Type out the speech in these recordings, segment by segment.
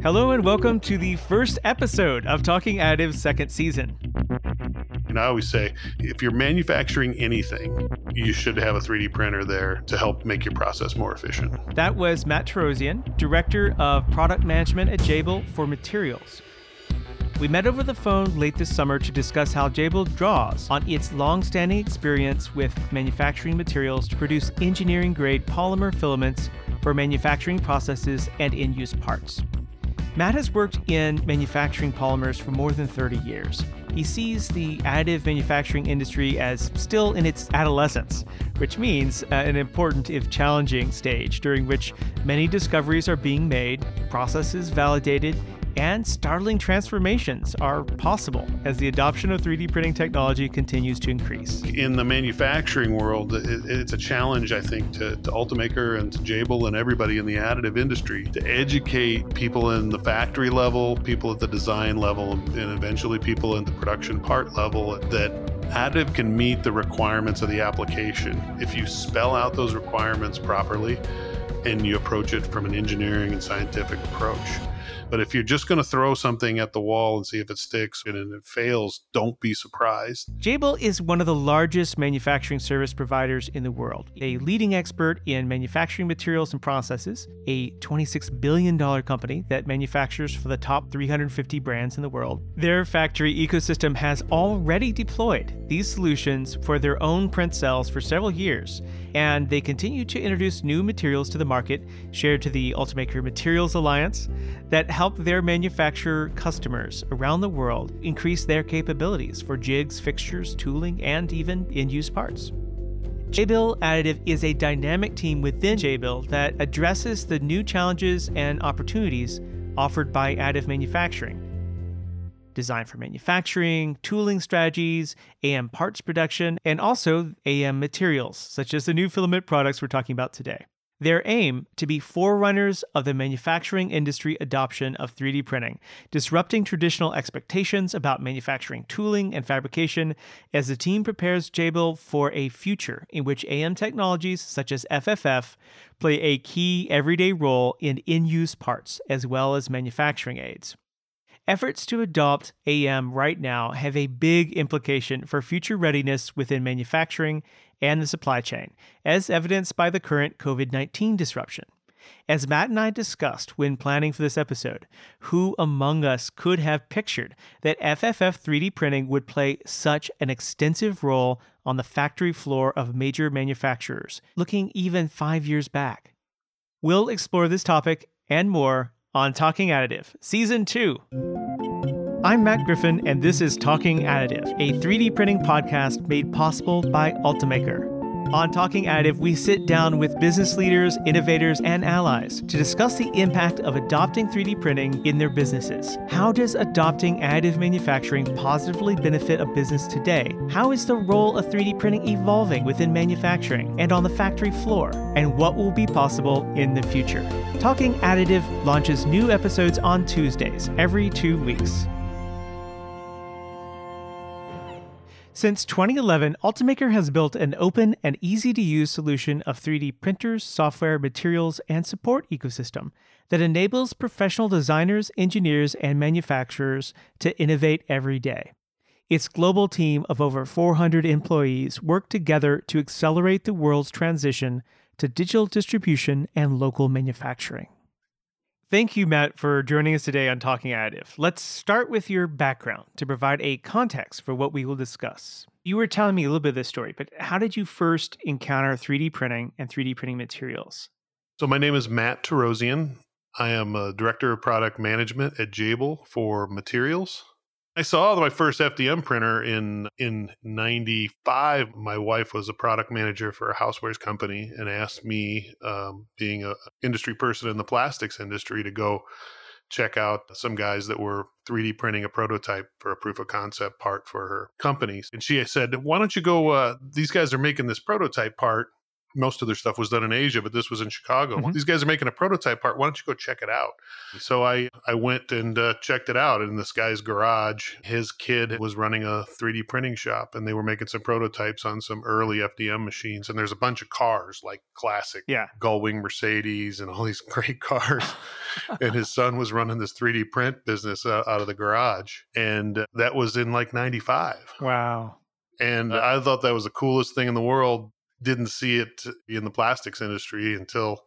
Hello and welcome to the first episode of Talking Additive's second season. And I always say if you're manufacturing anything, you should have a 3D printer there to help make your process more efficient. That was Matt Torossian, Director of Product Management at Jabil for Materials. We met over the phone late this summer to discuss how Jabil draws on its long-standing experience with manufacturing materials to produce engineering-grade polymer filaments for manufacturing processes and in-use parts. Matt has worked in manufacturing polymers for more than 30 years. He sees the additive manufacturing industry as still in its adolescence, which means uh, an important, if challenging, stage during which many discoveries are being made, processes validated, and startling transformations are possible as the adoption of 3D printing technology continues to increase. In the manufacturing world, it's a challenge, I think, to, to Ultimaker and to Jabil and everybody in the additive industry to educate people in the factory level, people at the design level, and eventually people in the production part level that additive can meet the requirements of the application. If you spell out those requirements properly and you approach it from an engineering and scientific approach. But if you're just going to throw something at the wall and see if it sticks and it fails, don't be surprised. Jabil is one of the largest manufacturing service providers in the world, a leading expert in manufacturing materials and processes, a $26 billion company that manufactures for the top 350 brands in the world. Their factory ecosystem has already deployed these solutions for their own print cells for several years, and they continue to introduce new materials to the market shared to the Ultimaker Materials Alliance that help their manufacturer customers around the world increase their capabilities for jigs, fixtures, tooling, and even in use parts. Jabil Additive is a dynamic team within Jabil that addresses the new challenges and opportunities offered by additive manufacturing. Design for manufacturing, tooling strategies, AM parts production, and also AM materials, such as the new filament products we're talking about today. Their aim to be forerunners of the manufacturing industry adoption of 3D printing, disrupting traditional expectations about manufacturing tooling and fabrication as the team prepares Jabil for a future in which AM technologies such as FFF play a key everyday role in in-use parts as well as manufacturing aids. Efforts to adopt AM right now have a big implication for future readiness within manufacturing and the supply chain, as evidenced by the current COVID 19 disruption. As Matt and I discussed when planning for this episode, who among us could have pictured that FFF 3D printing would play such an extensive role on the factory floor of major manufacturers, looking even five years back? We'll explore this topic and more on Talking Additive, Season 2. I'm Matt Griffin, and this is Talking Additive, a 3D printing podcast made possible by Ultimaker. On Talking Additive, we sit down with business leaders, innovators, and allies to discuss the impact of adopting 3D printing in their businesses. How does adopting additive manufacturing positively benefit a business today? How is the role of 3D printing evolving within manufacturing and on the factory floor? And what will be possible in the future? Talking Additive launches new episodes on Tuesdays every two weeks. Since 2011, Ultimaker has built an open and easy to use solution of 3D printers, software, materials, and support ecosystem that enables professional designers, engineers, and manufacturers to innovate every day. Its global team of over 400 employees work together to accelerate the world's transition to digital distribution and local manufacturing. Thank you, Matt, for joining us today on Talking Additive. Let's start with your background to provide a context for what we will discuss. You were telling me a little bit of this story, but how did you first encounter 3D printing and 3D printing materials? So, my name is Matt Torossian. I am a director of product management at Jabil for materials. I saw my first FDM printer in in 95. My wife was a product manager for a housewares company and asked me, um, being an industry person in the plastics industry, to go check out some guys that were 3D printing a prototype for a proof of concept part for her companies. And she said, "Why don't you go? Uh, these guys are making this prototype part. Most of their stuff was done in Asia, but this was in Chicago. Mhm. These guys are making a prototype part. Why don't you go check it out? So I I went and uh, checked it out in this guy's garage. His kid was running a 3D printing shop, and they were making some prototypes on some early FDM machines. And there's a bunch of cars, like classic Yeah. Gullwing Mercedes, and all these great cars. and his son was running this 3D print business uh, out of the garage, and that was in like '95. Wow. And I thought that was the coolest thing in the world. Didn't see it in the plastics industry until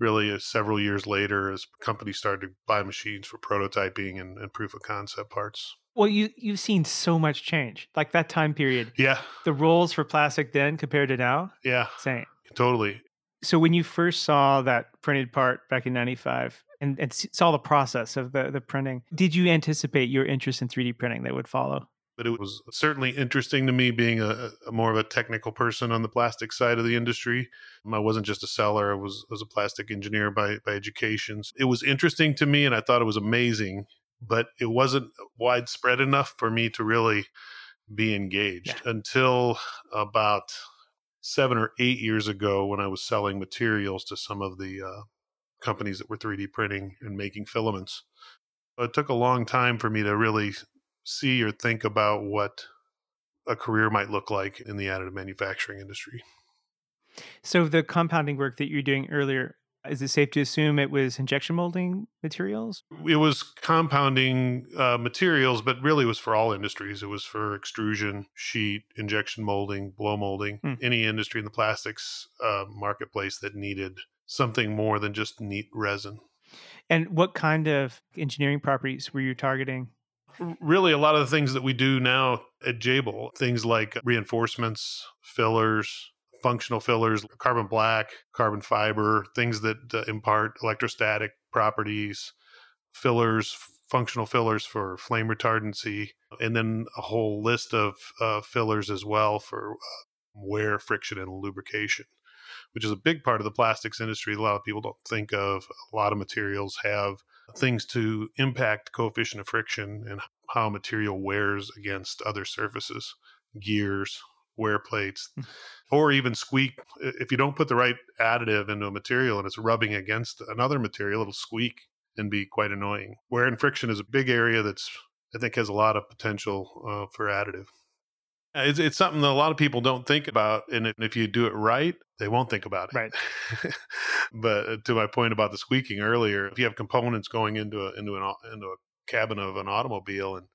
really several years later as companies started to buy machines for prototyping and, and proof of concept parts. Well, you you've seen so much change. Like that time period, Yeah, the roles for plastic then compared to now, yeah, same. totally. So when you first saw that printed part back in 95 and, and saw the process of the, the printing, did you anticipate your interest in 3D printing that would follow? But it was certainly interesting to me being a, a more of a technical person on the plastic side of the industry. I wasn't just a seller; I was was a plastic engineer by by education. It was interesting to me, and I thought it was amazing. But it wasn't widespread enough for me to really be engaged until about seven or eight years ago when I was selling materials to some of the uh, companies that were 3D printing and making filaments. It took a long time for me to really see or think about what a career might look like in the additive manufacturing industry. So the compounding work that you're doing earlier, is it safe to assume it was injection molding materials? It was compounding uh, materials, but really was for all industries. It was for extrusion, sheet, injection molding, blow molding, Hmm. any industry in the plastics uh, marketplace that needed something more than just neat resin. And what kind of engineering properties were you targeting? Really a lot of the things that we do now at Jabil, things like reinforcements, fillers, functional fillers, carbon black, carbon fiber, things that uh, impart electrostatic properties, fillers, functional fillers for flame retardancy, and then a whole list of uh, fillers as well for uh, wear, friction, and lubrication. Which is a big part of the plastics industry. A lot of people don't think of. A lot of materials have things to impact coefficient of friction and how material wears against other surfaces, gears, wear plates, or even squeak. If you don't put the right additive into a material and it's rubbing against another material, it'll squeak and be quite annoying. Wear and friction is a big area that's I think has a lot of potential uh, for additive. It's, it's something that a lot of people don't think about, and if, you do it right, they won't think about it. Right. but uh, to my point about the squeaking earlier, if you have components going into a into an into a cabin of an automobile, and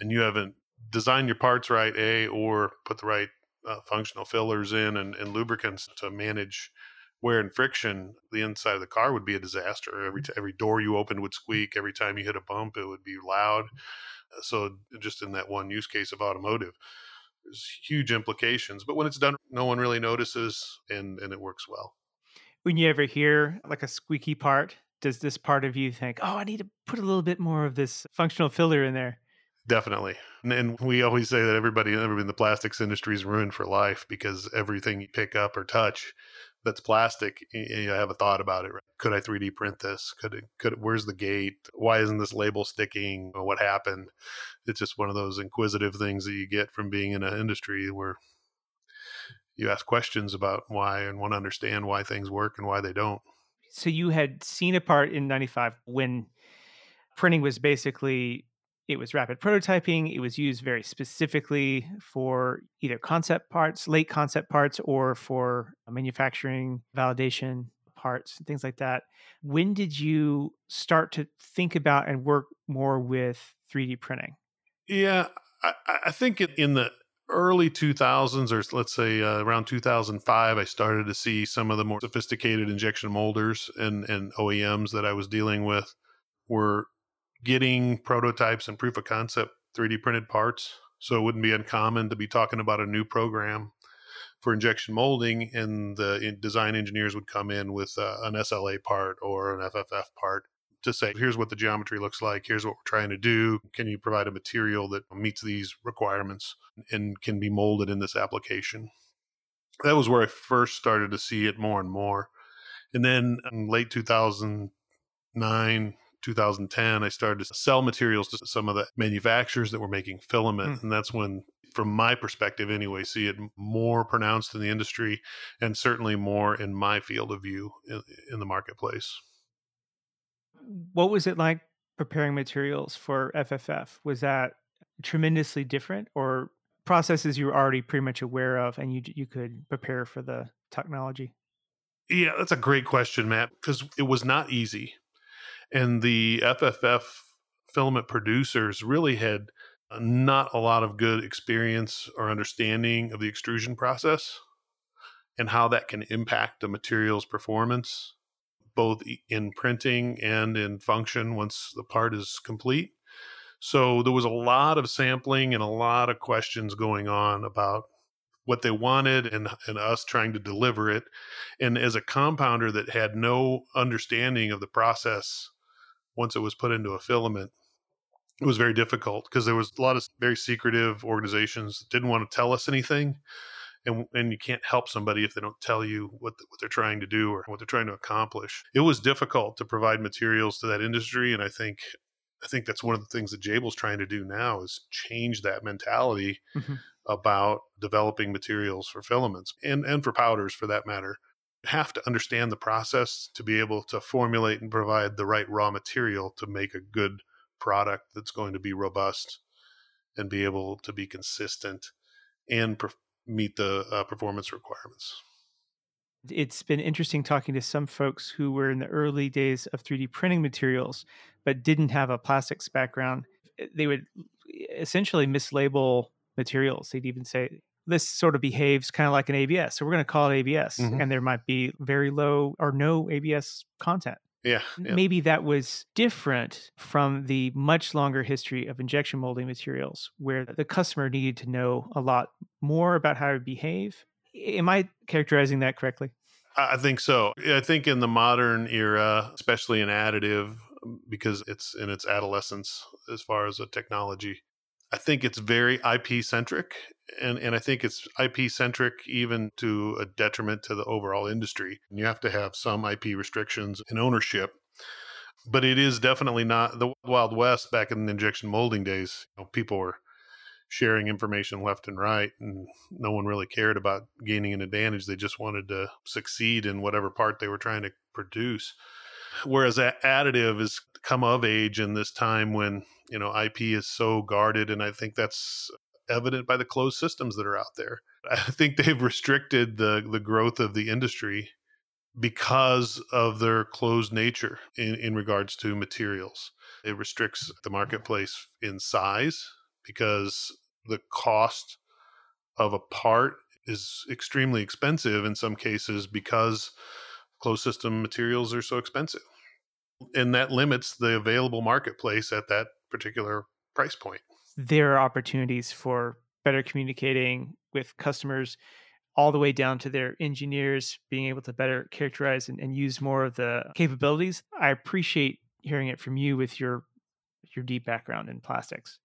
and you haven't designed your parts right, a or put the right uh, functional fillers in and, and lubricants to manage wear and friction, the inside of the car would be a disaster. Every t- every door you opened would squeak. Every time you hit a bump, it would be loud. So just in that one use case of automotive, there's huge implications. But when it's done, no one really notices, and and it works well. When you ever hear like a squeaky part, does this part of you think, oh, I need to put a little bit more of this functional filler in there? Definitely. And, and we always say that everybody, everybody in the plastics industry is ruined for life because everything you pick up or touch that's plastic, you have a thought about it. Right? Could I 3D print this? Could it, could it, where's the gate? Why isn't this label sticking? What happened? It's just one of those inquisitive things that you get from being in an industry where you ask questions about why and want to understand why things work and why they don't. So you had seen a part in 95 when printing was basically it was rapid prototyping it was used very specifically for either concept parts late concept parts or for manufacturing validation parts things like that. When did you start to think about and work more with 3d printing? Yeah, I, I think in- in the early 2000s, or let's say uh, around 2005, I started to see some of the more sophisticated injection molders and, and OEMs that I was dealing with were getting prototypes and proof of concept 3D printed parts. So it wouldn't be uncommon to be talking about a new program for injection molding, and the design engineers would come in with uh, an SLA part or an FFF part to say, here's what the geometry looks like, here's what we're trying to do. Can you provide a material that meets these requirements and can be molded in this application? That was where I first started to see it more and more. And then in late 2009, 2010, I started to sell materials to some of the manufacturers that were making filament. Mm. And that's when, from my perspective anyway, see it more pronounced in the industry and certainly more in my field of view in, in the marketplace. What was it like preparing materials for FFF? Was that tremendously different or processes you were already pretty much aware of and you you could prepare for the technology? Yeah, that's a great question, Matt, because it was not easy. And the FFF filament producers really had uh, not a lot of good experience or understanding of the extrusion process and how that can impact the material's performance, both in printing and in function once the part is complete. So there was a lot of sampling and a lot of questions going on about what they wanted and, and us trying to deliver it. And as a compounder that had no understanding of the process once it was put into a filament, it was very difficult because there was a lot of very secretive organizations that didn't want to tell us anything. And, and you can't help somebody if they don't tell you what, the, what they're trying to do or what they're trying to accomplish. It was difficult to provide materials to that industry, and I think I think that's one of the things that Jabil's trying to do now is change that mentality mm-hmm. about developing materials for filaments and, and for powders for that matter. Have to understand the process to be able to formulate and provide the right raw material to make a good product that's going to be robust and be able to be consistent and meet the uh, performance requirements. It's been interesting talking to some folks who were in the early days of 3D printing materials, but didn't have a plastics background. They would essentially mislabel materials. They'd even say, this sort of behaves kind of like an ABS. So we're going to call it ABS. Mm-hmm. And there might be very low or no ABS content. Yeah, yeah, Maybe that was different from the much longer history of injection molding materials where the customer needed to know a lot more about how to behave Am I characterizing that correctly? I think so. I think in the modern era, especially in additive, because it's in its adolescence as far as a technology, I think it's very IP centric. And, and I think it's IP centric even to a detriment to the overall industry. And you have to have some IP restrictions and ownership. But it is definitely not the Wild West back in the injection molding days. You know, people were sharing information left and right and no one really cared about gaining an advantage they just wanted to succeed in whatever part they were trying to produce whereas additive has come of age in this time when you know ip is so guarded and i think that's evident by the closed systems that are out there i think they've restricted the the growth of the industry because of their closed nature in, in regards to materials it restricts the marketplace in size because the cost of a part is extremely expensive in some cases because closed system materials are so expensive. And that limits the available marketplace at that particular price point. There are opportunities for better communicating with customers all the way down to their engineers being able to better characterize and, and use more of the capabilities. I appreciate hearing it from you with your your deep background in plastics.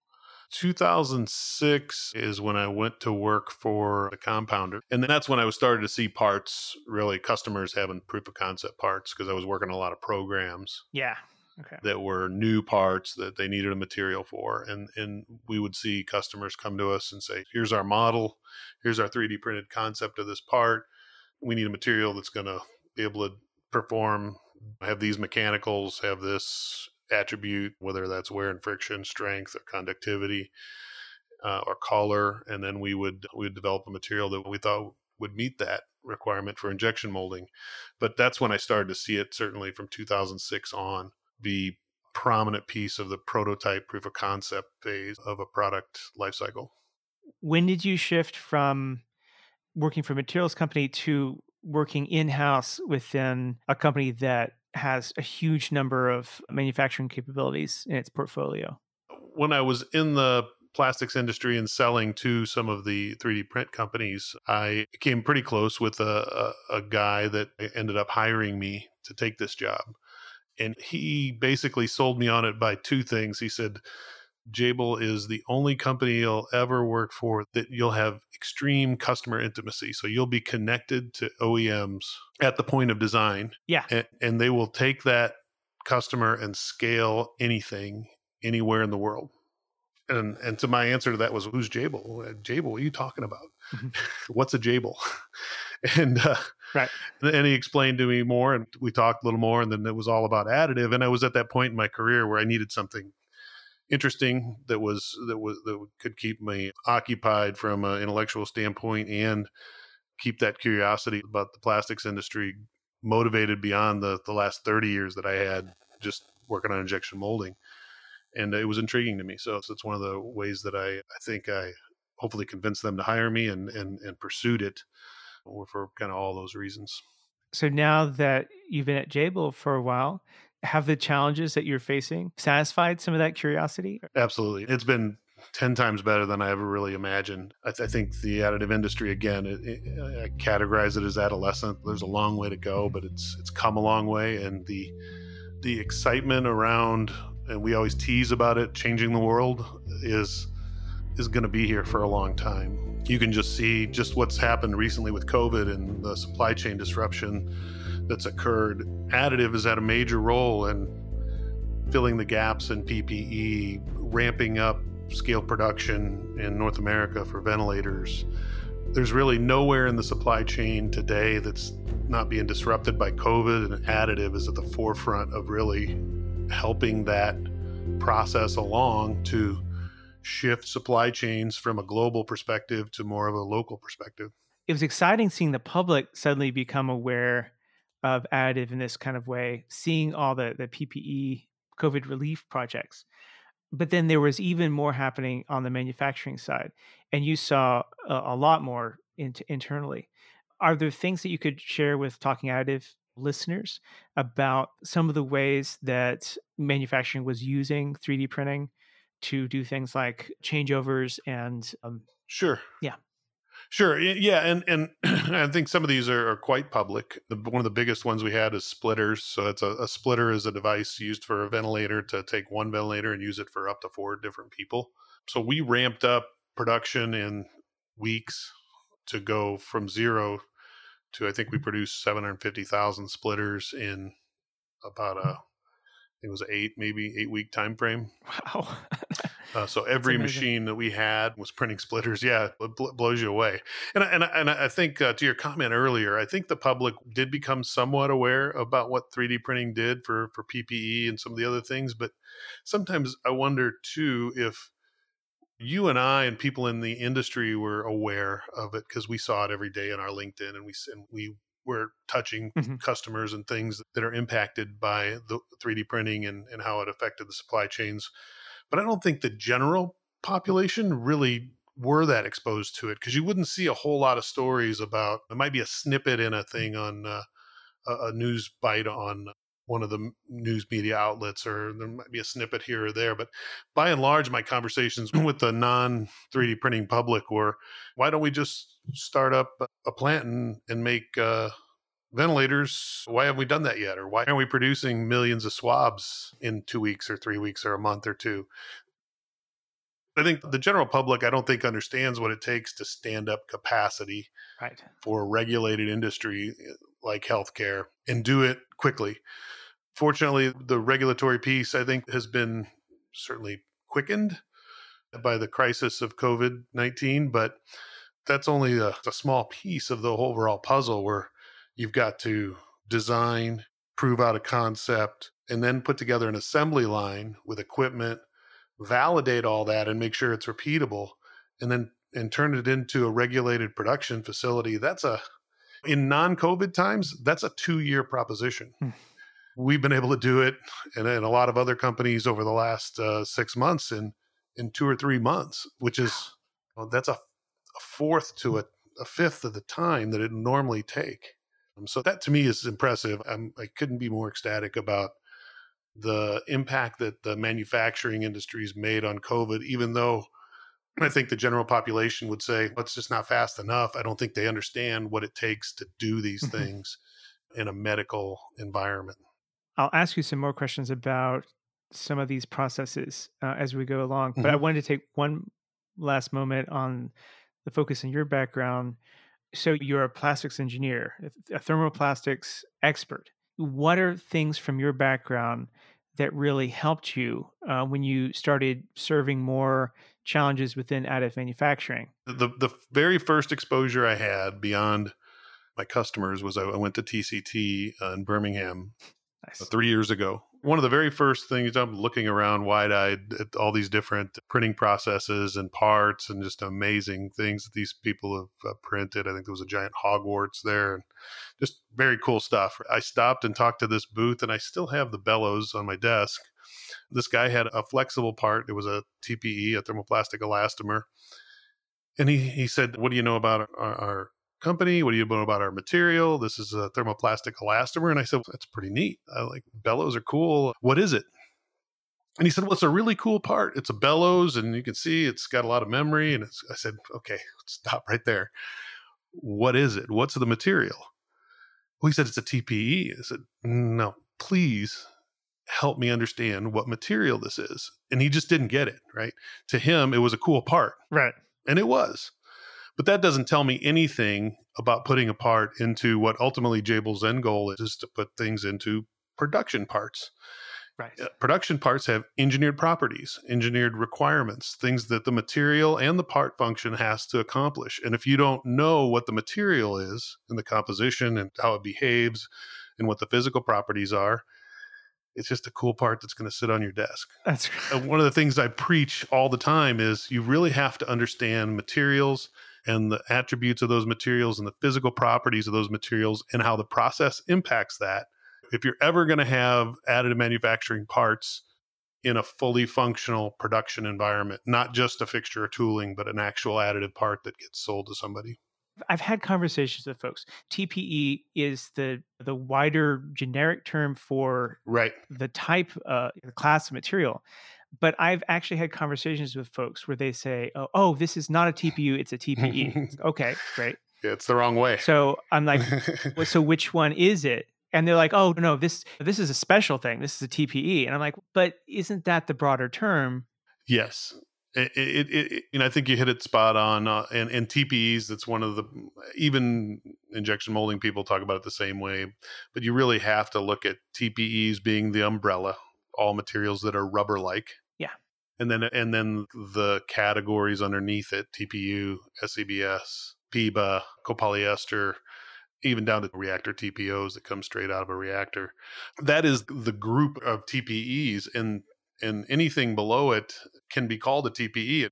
2006 is when I went to work for a compounder. And then that's when I was starting to see parts, really customers having proof of concept parts because I was working a lot of programs. Yeah. Okay. That were new parts that they needed a material for. And and we would see customers come to us and say, here's our model, here's our 3D printed concept of this part. We need a material that's gonna be able to perform, have these mechanicals, have this attribute, whether that's wear and friction, strength, or conductivity, uh, or color, and then we would we would develop a material that we thought would meet that requirement for injection molding. But that's when I started to see it, certainly from 2006 on, be prominent piece of the prototype proof of concept phase of a product lifecycle. When did you shift from working for a materials company to working in house within a company that has a huge number of manufacturing capabilities in its portfolio. When I was in the plastics industry and selling to some of the 3D print companies, I came pretty close with a, a, a guy that ended up hiring me to take this job. And he basically sold me on it by two things. He said, Jabil is the only company you'll ever work for that you'll have extreme customer intimacy. So you'll be connected to OEMs at the point of design. Yeah. And, and they will take that customer and scale anything anywhere in the world. And and to my answer to that was, "Who's Jabil? Jabil? What are you talking about? Mm-hmm. What's a Jabil?" and uh, right. And he explained to me more, and we talked a little more, and then it was all about additive. And I was at that point in my career where I needed something interesting that was that was that could keep me occupied from an intellectual standpoint and keep that curiosity about the plastics industry motivated beyond the the last 30 years that I had just working on injection molding and it was intriguing to me so it's, it's one of the ways that I I think I hopefully convinced them to hire me and and and pursued it for kind of all those reasons so now that you've been at Jabil for a while have the challenges that you're facing satisfied some of that curiosity? Absolutely. It's been 10 times better than I ever really imagined. I, th- I think the additive industry, again, it, it, I categorize it as adolescent. There's a long way to go, but it's it's come a long way. And the the excitement around, and we always tease about it, changing the world is is going to be here for a long time. You can just see just what's happened recently with COVID and the supply chain disruption that's occurred. Additive has had a major role in filling the gaps in PPE, ramping up scale production in North America for ventilators. There's really nowhere in the supply chain today that's not being disrupted by COVID, and additive is at the forefront of really helping that process along to shift supply chains from a global perspective to more of a local perspective. It was exciting seeing the public suddenly become aware of additive in this kind of way, seeing all the, the PPE COVID relief projects. But then there was even more happening on the manufacturing side, and you saw a, a lot more in, internally. Are there things that you could share with Talking Additive listeners about some of the ways that manufacturing was using 3D printing to do things like changeovers and um, sure yeah Sure. Yeah, and and I think some of these are, are quite public. The, one of the biggest ones we had is splitters. So that's a, a, splitter is a device used for a ventilator to take one ventilator and use it for up to four different people. So we ramped up production in weeks to go from zero to I think we produced seven hundred fifty thousand splitters in about a it was eight maybe eight week time frame. Wow. Uh, so every machine that we had was printing splitters. Yeah, it bl- blows you away. And and and I think uh, to your comment earlier, I think the public did become somewhat aware about what 3D printing did for for PPE and some of the other things. But sometimes I wonder too if you and I and people in the industry were aware of it because we saw it every day in our LinkedIn and we and we were touching mm-hmm. customers and things that are impacted by the 3D printing and, and how it affected the supply chains but I don't think the general population really were that exposed to it because you wouldn't see a whole lot of stories about it might be a snippet in a thing on uh, a, news bite on one of the news media outlets or there might be a snippet here or there but by and large my conversations with the non 3d printing public were why don't we just start up a plant and, and make uh, ventilators? Why haven't we done that yet? Or why aren't we producing millions of swabs in two weeks or three weeks or a month or two? I think the general public i don't think understands what it takes to stand up capacity right. for a regulated industry eh, like healthcare and do it quickly fortunately the regulatory piece i think has been certainly quickened by the crisis of covid-19 but that's only a, a small piece of the overall puzzle where You've got to design, prove out a concept, and then put together an assembly line with equipment, validate all that and make sure it's repeatable, and then and turn it into a regulated production facility. That's a in non-COVID times, that's a two-year proposition. Hmm. We've been able to do it, and, and a lot of other companies over the last uh, six months in in two or three months, which is well, that's a, a fourth to a, a fifth of the time that it normally take. Um, so that to me is impressive. I'm, I couldn't be more ecstatic about the impact that the manufacturing industry's made on COVID, even though I think the general population would say, well, it's just not fast enough. I don't think they understand what it takes to do these mm-hmm. things in a medical environment. I'll ask you some more questions about some of these processes uh, as we go along, mm-hmm. but I mm-hmm. wanted to take one last moment on the focus in your background so you're a plastics engineer, a thermoplastics expert. what are things from your background that really helped you uh, when you started serving more challenges within additive manufacturing? The the very first exposure I had beyond my customers was I went to TCT uh, in Birmingham nice. three years ago. One of the very first things I'm looking around wide eyed at all these different printing processes and parts and just amazing things that these people have uh, printed. I think there was a giant Hogwarts there and just very cool stuff. I stopped and talked to this booth and I still have the bellows on my desk. This guy had a flexible part. It was a TPE, a thermoplastic elastomer. And he, he said, What do you know about our, our company. What do you know about our material? This is a thermoplastic elastomer. And I said, that's pretty neat. I like bellows are cool. What is it? And he said, well, it's a really cool part. It's a bellows, and you can see it's got a lot of memory. And I said, okay, stop right there. What is it? What's the material? Well, he said, it's a TPE. I said, no, please help me understand what material this is. And he just didn't get it, right? To him, it was a cool part. Right. And it was. But that doesn't tell me anything about putting a part into what ultimately Jabil's end goal is, is to put things into production parts. Right. Uh, production parts have engineered properties, engineered requirements, things that the material and the part function has to accomplish. And if you don't know what the material is and the composition and how it behaves and what the physical properties are, it's just a cool part that's going to sit on your desk. That's right. one of the things I preach all the time is you really have to understand materials and the attributes of those materials and the physical properties of those materials and how the process impacts that. If you're ever going to have additive manufacturing parts in a fully functional production environment, not just a fixture or tooling, but an actual additive part that gets sold to somebody. I've had conversations with folks. TPE is the the wider generic term for right the type, uh, the class of material but I've actually had conversations with folks where they say, "Oh, oh this is not a TPU; it's a TPE." okay, great. Yeah, it's the wrong way. So I'm like, well, "So which one is it?" And they're like, "Oh no, this this is a special thing. This is a TPE." And I'm like, "But isn't that the broader term?" Yes. It, it, it, you know, I think you hit it spot on. Uh, and, and TPEs, that's one of the, even injection molding people talk about it the same way. But you really have to look at TPEs being the umbrella, all materials that are rubber like Yeah. and then and then the categories underneath it TPU, SEBS, PEBA, copolyester, even down to reactor TPOs that come straight out of a reactor. That is the group of TPEs, and and anything below it can be called a TPE.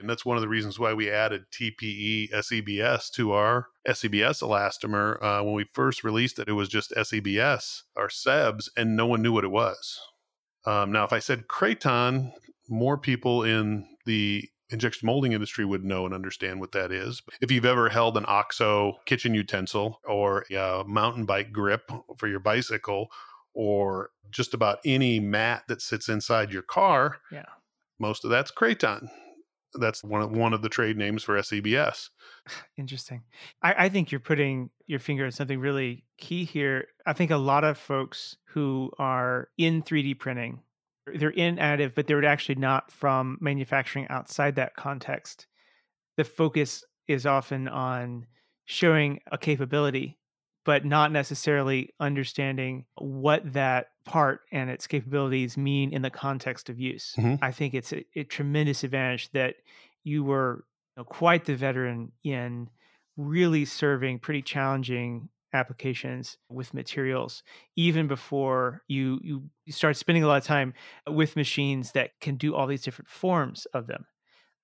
And that's one of the reasons why we added TPE SEBS to our SEBS elastomer. Uh, when we first released it, it was just SEBS or SEBS, and no one knew what it was. Um, now, if I said Kraton, more people in the injection molding industry would know and understand what that is. If you've ever held an OXO kitchen utensil or a mountain bike grip for your bicycle or just about any mat that sits inside your car, yeah. most of that's Kraton. That's one of, one of the trade names for SEBS. Interesting. I, I think you're putting your finger on something really key here. I think a lot of folks who are in 3D printing they're in additive, but they're actually not from manufacturing outside that context. The focus is often on showing a capability, but not necessarily understanding what that part and its capabilities mean in the context of use. Mm-hmm. I think it's a, a, tremendous advantage that you were you know, quite the veteran in really serving pretty challenging applications with materials even before you you start spending a lot of time with machines that can do all these different forms of them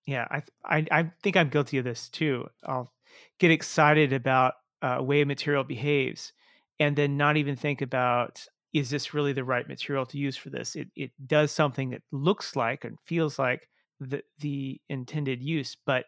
yeah i i, I think i'm guilty of this too i'll get excited about uh, way a material behaves and then not even think about is this really the right material to use for this it, it does something that looks like and feels like the, the intended use but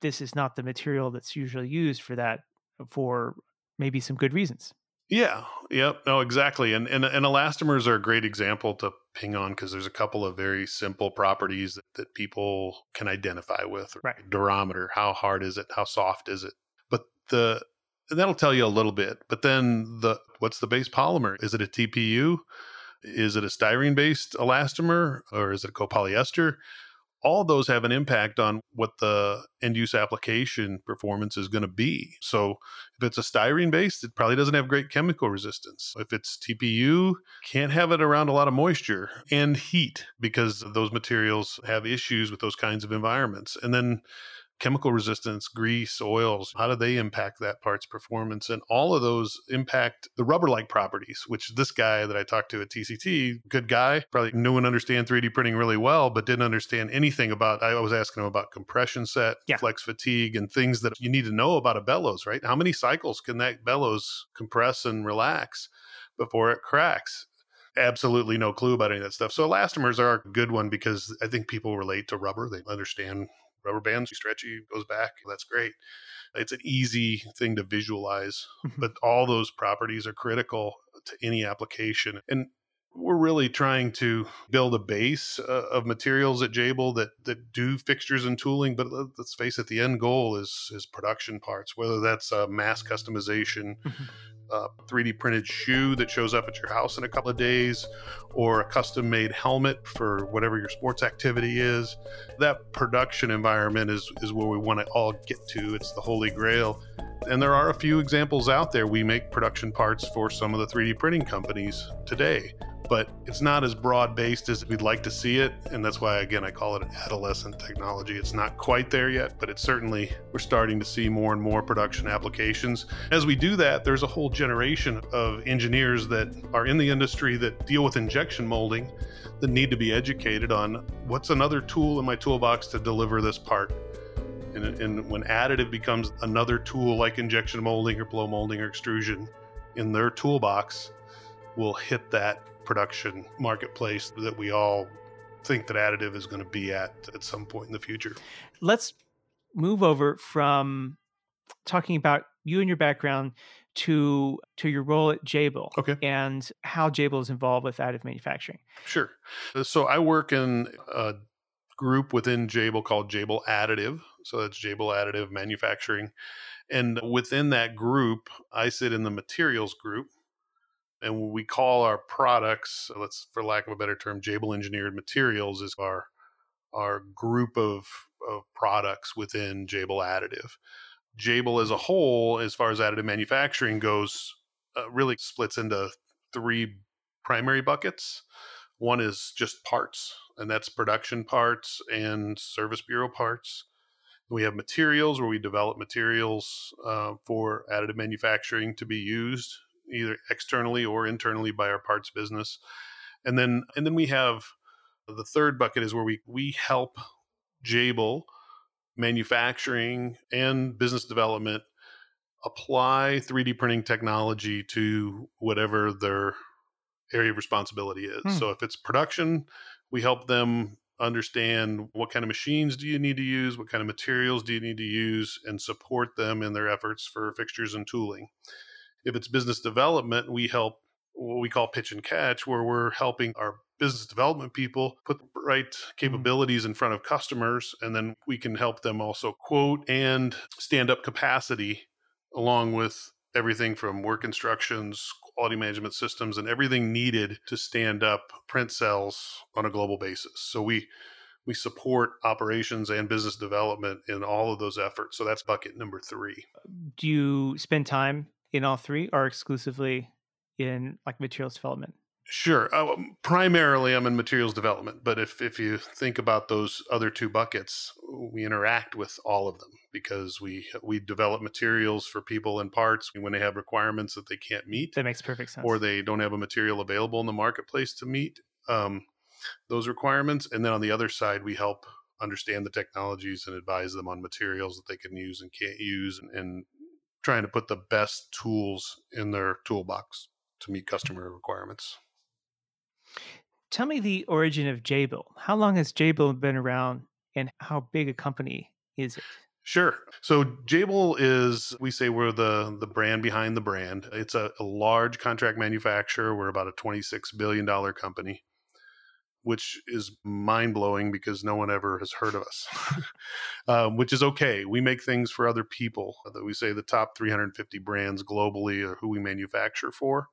this is not the material that's usually used for that for maybe some good reasons. Yeah. Yep. No, exactly. And and, and elastomers are a great example to ping on because there's a couple of very simple properties that, that people can identify with. Right. Durometer. How hard is it? How soft is it? But the that'll tell you a little bit. But then the what's the base polymer? Is it a TPU? Is it a styrene based elastomer or is it a copolyester? all those have an impact on what the end use application performance is going to be. So if it's a styrene based, it probably doesn't have great chemical resistance. If it's TPU, can't have it around a lot of moisture and heat because those materials have issues with those kinds of environments. And then chemical resistance, grease, oils, how do they impact that part's performance? And all of those impact the rubber like properties, which this guy that I talked to at TCT, good guy, probably knew and understand 3D printing really well, but didn't understand anything about. I was asking him about compression set, yeah. flex fatigue, and things that you need to know about a bellows, right? How many cycles can that bellows compress and relax before it cracks? absolutely no clue about any of that stuff. So elastomers are a good one because I think people relate to rubber. They understand rubber bands, stretchy, goes back. That's great. It's an easy thing to visualize, mm-hmm. but all those properties are critical to any application. And we're really trying to build a base uh, of materials at Jabil that that do fixtures and tooling. But let's face it, the end goal is is production parts, whether that's uh, mass customization, a 3D printed shoe that shows up at your house in a couple of days, or a custom made helmet for whatever your sports activity is. That production environment is, is where we want to all get to. It's the holy grail. And there are a few examples out there. We make production parts for some of the 3D printing companies today but it's not as broad based as we'd like to see it. And that's why, again, I call it adolescent technology. It's not quite there yet, but it's certainly, we're starting to see more and more production applications. As we do that, there's a whole generation of engineers that are in the industry that deal with injection molding that need to be educated on what's another tool in my toolbox to deliver this part. And, and when additive becomes another tool like injection molding or blow molding or extrusion in their toolbox, will hit that production marketplace that we all think that additive is going to be at at some point in the future. Let's move over from talking about you and your background to to your role at Jabil okay. and how Jabil is involved with additive manufacturing. Sure. So I work in a group within Jabil called Jabil Additive. So that's Jabil Additive Manufacturing. And within that group, I sit in the materials group and we call our products let's for lack of a better term Jabil engineered materials is our our group of, of products within Jabil additive. Jabil as a whole as far as additive manufacturing goes uh, really splits into three primary buckets. One is just parts and that's production parts and service bureau parts. We have materials where we develop materials uh, for additive manufacturing to be used either externally or internally by our parts business. And then and then we have the third bucket is where we we help Jabil manufacturing and business development apply 3D printing technology to whatever their area of responsibility is. Hmm. So if it's production, we help them understand what kind of machines do you need to use, what kind of materials do you need to use, and support them in their efforts for fixtures and tooling. If it's business development, we help what we call pitch and catch, where we're helping our business development people put the right mm-hmm. capabilities in front of customers. And then we can help them also quote and stand up capacity along with everything from work instructions, quality management systems, and everything needed to stand up print cells on a global basis. So we we support operations and business development in all of those efforts. So that's bucket number three. Do you spend time in all three or exclusively in like materials development? Sure. Uh, primarily, I'm in materials development, but if if you think about those other two buckets, we interact with all of them because we we develop materials for people and parts when they have requirements that they can't meet. That makes perfect sense. Or they don't have a material available in the marketplace to meet um, those requirements, and then on the other side, we help understand the technologies and advise them on materials that they can use and can't use, and, and trying to put the best tools in their toolbox to meet customer requirements. Tell me the origin of Jabil. How long has Jabil been around and how big a company is it? Sure. So Jabil is we say we're the the brand behind the brand. It's a, a large contract manufacturer. We're about a twenty six billion dollar company which is mind blowing because no one ever has heard of us, um, which is okay. We make things for other people. That we say the top 350 brands globally are who we manufacture for.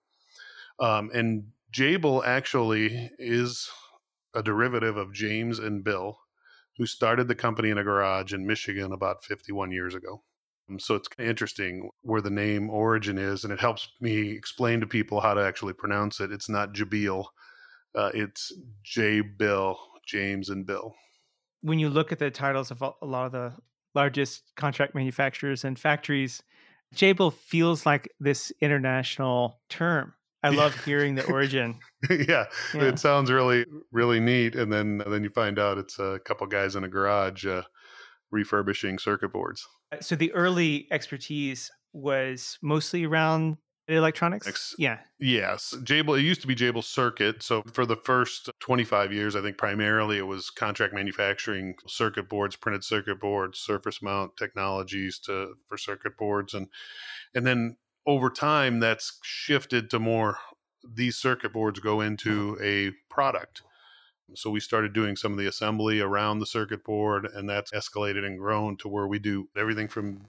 Um, and Jabil actually is a derivative of James and Bill, who started the company in a garage in Michigan about 51 years ago. Um, so it's interesting where the name origin is, and it helps me explain to people how to actually pronounce it. It's not Jabil, uh, it's J Bill, James and Bill. When you look at the titles of a lot of the largest contract manufacturers and factories, J. Bill feels like this international term. I love hearing the origin. yeah, yeah, it sounds really, really neat. And then, then you find out it's a couple guys in a garage uh, refurbishing circuit boards. Uh, so the early expertise was mostly around electronics. Ex- yeah. Yes, Jabil. It used to be Jabil Circuit. So for the first 25 years, I think primarily it was contract manufacturing circuit boards, printed circuit boards, surface mount technologies to for circuit boards, and and then over time that's shifted to more these circuit boards go into a product. So we started doing some of the assembly around the circuit board, and that's escalated and grown to where we do everything from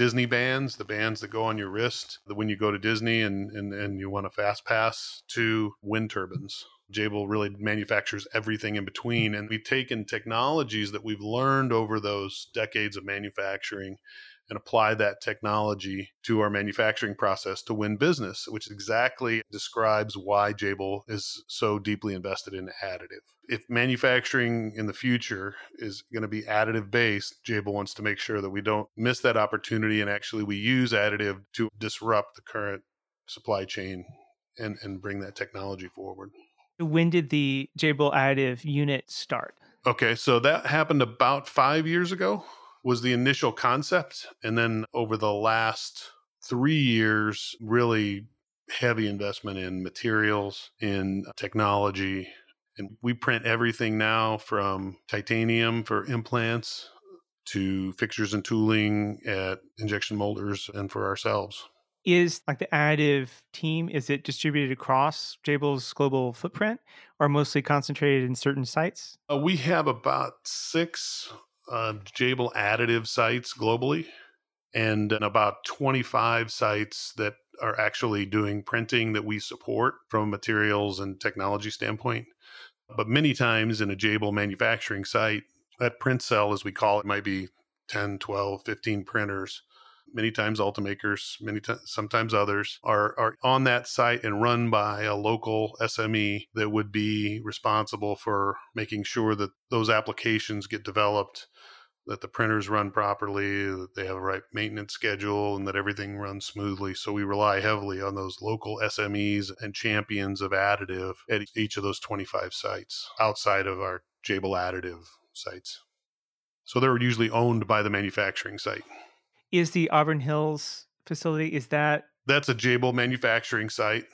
Disney bands, the bands that go on your wrist when you go to Disney and, and, and you want a fast pass, to wind turbines. Jabil really manufactures everything in between. And we've taken technologies that we've learned over those decades of manufacturing and apply that technology to our manufacturing process to win business, which exactly describes why Jabil is so deeply invested in additive. If manufacturing in the future is going to be additive based, Jabil wants to make sure that we don't miss that opportunity and actually we use additive to disrupt the current supply chain and, and bring that technology forward. When did the Jabil additive unit start? Okay, so that happened about five years ago was the initial concept. And then over the last three years, really heavy investment in materials, in technology. And we print everything now from titanium for implants to fixtures and tooling at injection molders and for ourselves. Is like the additive team, is it distributed across Jabil's global footprint or mostly concentrated in certain sites? Uh, we have about six uh, Jabil additive sites globally and about 25 sites that are actually doing printing that we support from a materials and technology standpoint. But many times in a Jabil manufacturing site, that print cell, as we call it, might be 10, 12, 15 printers. Many times Ultimakers, many times, sometimes others are, are on that site and run by a local SME that would be responsible for making sure that those applications get developed that the printers run properly, that they have a right maintenance schedule, and that everything runs smoothly. So we rely heavily on those local SMEs and champions of additive at each of those 25 sites outside of our Jabil additive sites. So they're usually owned by the manufacturing site. Is the Auburn Hills facility, is that? That's a Jabil manufacturing site.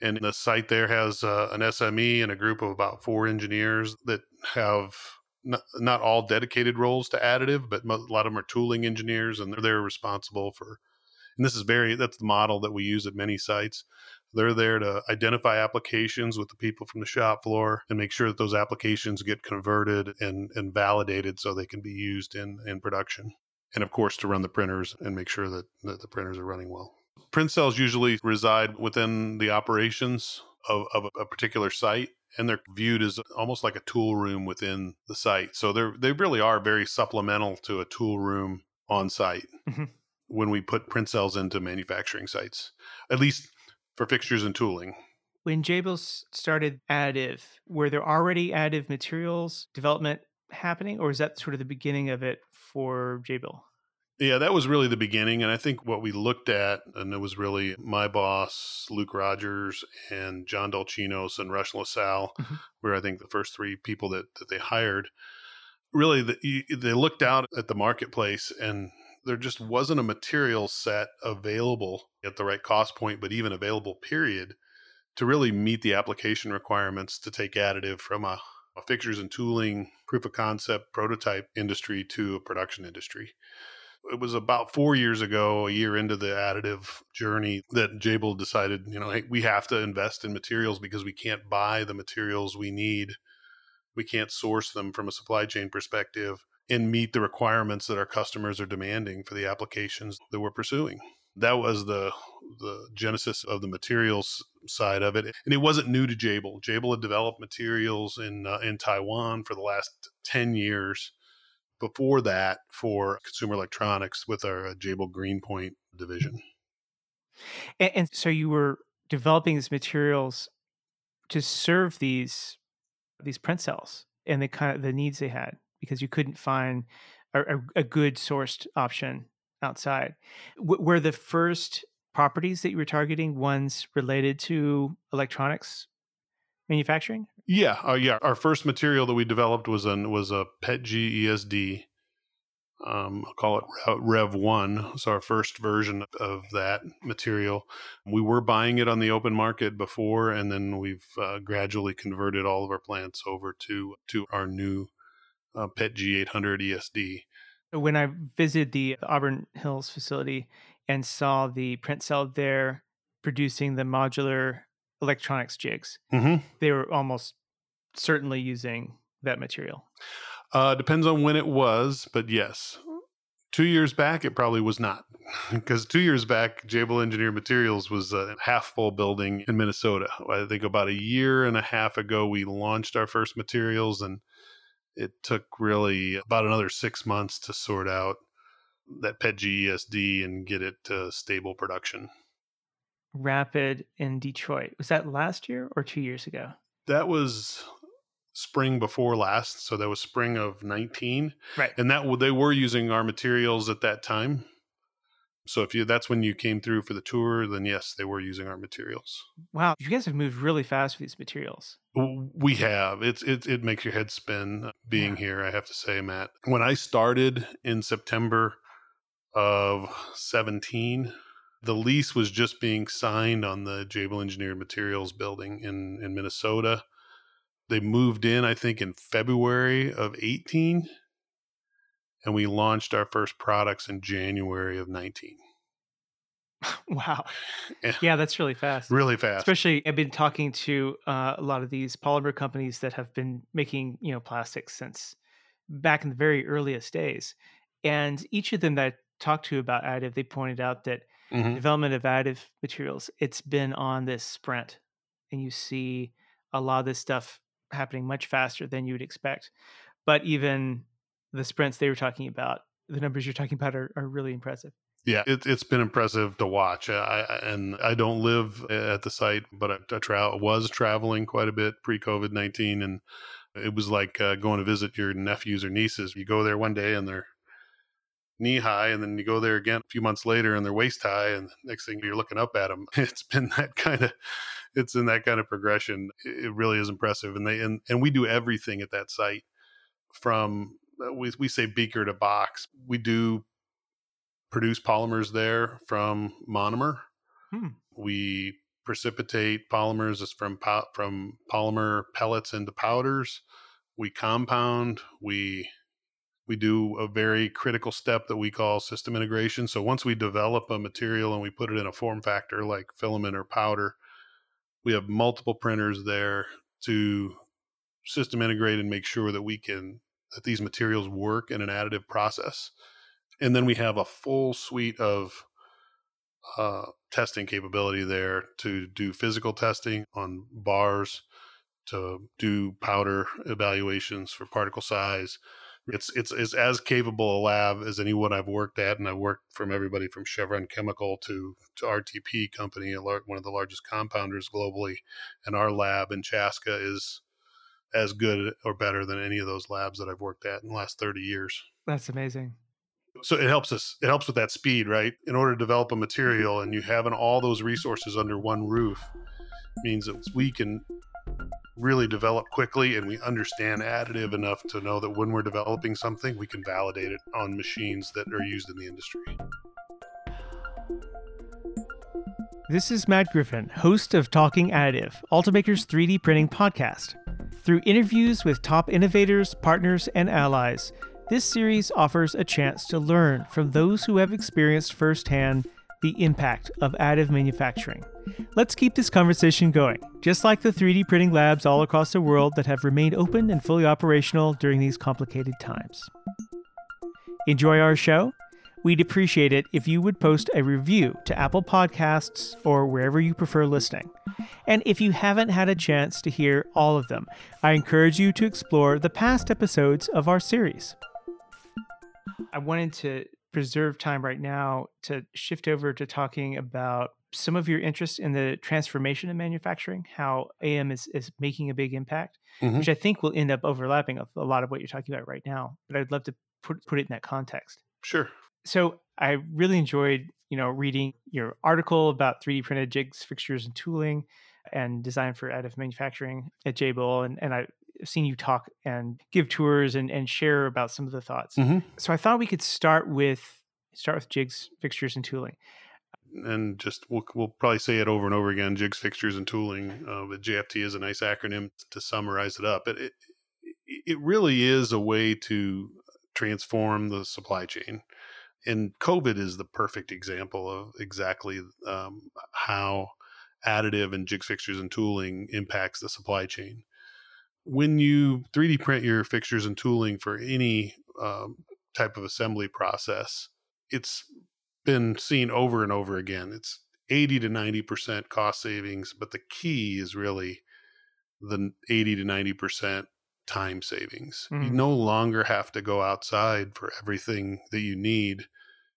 And the site there has uh, an SME and a group of about four engineers that have not, not all dedicated roles to additive, but a lot of them are tooling engineers, and they're, they're responsible for. And this is very that's the model that we use at many sites. They're there to identify applications with the people from the shop floor and make sure that those applications get converted and, and validated so they can be used in, in production. And of course, to run the printers and make sure that, that the printers are running well. Print cells usually reside within the operations of, of a particular site and they're viewed as almost like a tool room within the site. So they they really are very supplemental to a tool room on site mm-hmm. when we put print cells into manufacturing sites, at least for fixtures and tooling. When Jabil started additive, were there already additive materials development happening, or is that sort of the beginning of it for Jabil? Yeah, that was really the beginning. And I think what we looked at, and it was really my boss, Luke Rogers, and John Dolcinos and Rush LaSalle, mm-hmm. were, I think, the first three people that, that they hired. Really, the, they looked out at the marketplace and there just wasn't a material set available at the right cost point, but even available, period, to really meet the application requirements to take additive from a, a fixtures and tooling proof of concept prototype industry to a production industry it was about four years ago, a year into the additive journey, that Jabil decided, you know, hey, we have to invest in materials because we can't buy the materials we need. We can't source them from a supply chain perspective and meet the requirements that our customers are demanding for the applications that we're pursuing. That was the the genesis of the materials side of it, and it wasn't new to Jabil. Jabil had developed materials in uh, in Taiwan for the last ten years. Before that, for consumer electronics with our uh, Jabil Greenpoint division. And, and so you were developing these materials to serve these these print cells and the kind of the needs they had because you couldn't find a, a good sourced option outside. W- were the first properties that you were targeting ones related to electronics manufacturing? Yeah, uh, yeah. Our first material that we developed was an was a PETG ESD. Um, I'll call it Rev One. So our first version of that material. We were buying it on the open market before, and then we've uh, gradually converted all of our plants over to to our new uh, PETG 800 ESD. When I visited the Auburn Hills facility and saw the print cell there producing the modular electronics jigs, mm-hmm. they were almost certainly using that material. Uh, depends on when it was, but yes. Two years back, it probably was not. Because two years back, Jabil Engineered Materials was a half full building in Minnesota. I think about a year and a half ago, we launched our first materials, and it took really about another six months to sort out that PETG ESD and get it to stable production. Rapid in Detroit. Was that last year or two years ago? That was spring before last. So that was spring of 19. Right. And that they were using our materials at that time. So if you that's when you came through for the tour, then yes, they were using our materials. Wow, you guys have moved really fast with these materials. We have. It's it it makes your head spin uh, being yeah. here, I have to say, Matt. When I started in September of 17, the lease was just being signed on the Jabil Engineered Materials building in in Minnesota. They moved in, I think, in February of 18 and we launched our first products in January of 19. Wow. Yeah. yeah, that's really fast. Really fast. Especially, I've been talking to uh, a lot of these polymer companies that have been making, you know, plastics since back in the very earliest days. And each of them that I talked to about additive, they pointed out that mm-hmm. development of additive materials, it's been on this sprint. And you see a lot of this stuff happening much faster than you would expect. But even the sprints they were talking about, the numbers you're talking about are, are really impressive. Yeah, it, has been impressive to watch. I, and I don't live at the site, but I, I tra- was traveling quite a bit pre COVID 19. And it was like uh, going to visit your nephews or nieces. You go there one day and they're knee high, and then you go there again a few months later and they're waist high. And next thing you're looking up at them. It's been that kind of. It's in that kind of progression. It really is impressive, and they and, and we do everything at that site, from uh, we, we say beaker to box. We do produce polymers there from monomer. Hmm. We precipitate polymers from from polymer pellets into powders. We compound. We we do a very critical step that we call system integration. So once we develop a material and we put it in a form factor like filament or powder, we have multiple printers there to system integrate and make sure that we can that these materials work in an additive process. And then we have a full suite of uh, testing capability there to do physical testing on bars, to do powder evaluations for particle size. It's it's, it's as capable a lab as anyone I've worked at, and I've worked from everybody from Chevron Chemical to to RTP company, one of the largest compounders globally, and our lab in Chaska is as good or better than any of those labs that I've worked at in the last 30 years. That's amazing. So it helps us, it helps with that speed, right? In order to develop a mm-hmm. material and you having all those resources under one roof means that we can really develop quickly and we understand additive enough to know that when we're developing something, we can validate it on machines that are used in the industry. This is Matt Griffin, host of Talking Additive, Ultimaker's 3D printing podcast. Through interviews with top innovators, partners, and allies, this series offers a chance to learn from those who have experienced firsthand the impact of additive manufacturing. Let's keep this conversation going, just like the 3D printing labs all across the world that have remained open and fully operational during these complicated times. Enjoy our show? We'd appreciate it if you would post a review to Apple Podcasts or wherever you prefer listening. And if you haven't had a chance to hear all of them, I encourage you to explore the past episodes of our series. I wanted to preserve time right now to shift over to talking about some of your interest in the transformation of manufacturing, how AM is, is making a big impact, Mhm. which I think will end up overlapping a, a lot of what you're talking about right now. But I'd love to put, put it in that context. Sure. So I really enjoyed, you know, reading your article about 3D printed jigs, fixtures, and tooling and design for additive manufacturing at Jabil. And, and I've seen you talk and give tours and, and share about some of the thoughts. Mhm. So I thought we could start with start with jigs, fixtures, and tooling. and just we'll, we'll probably say it over and over again jigs fixtures and tooling uh, but jft is a nice acronym to summarize it up it, it it really is a way to transform the supply chain and covid is the perfect example of exactly um, how additive and jigs fixtures and tooling impacts the supply chain when you 3d print your fixtures and tooling for any um, type of assembly process it's been seen over and over again. It's 80 to 90% cost savings, but the key is really the 80 to 90% time savings. You Mhm. no longer have to go outside for everything that you need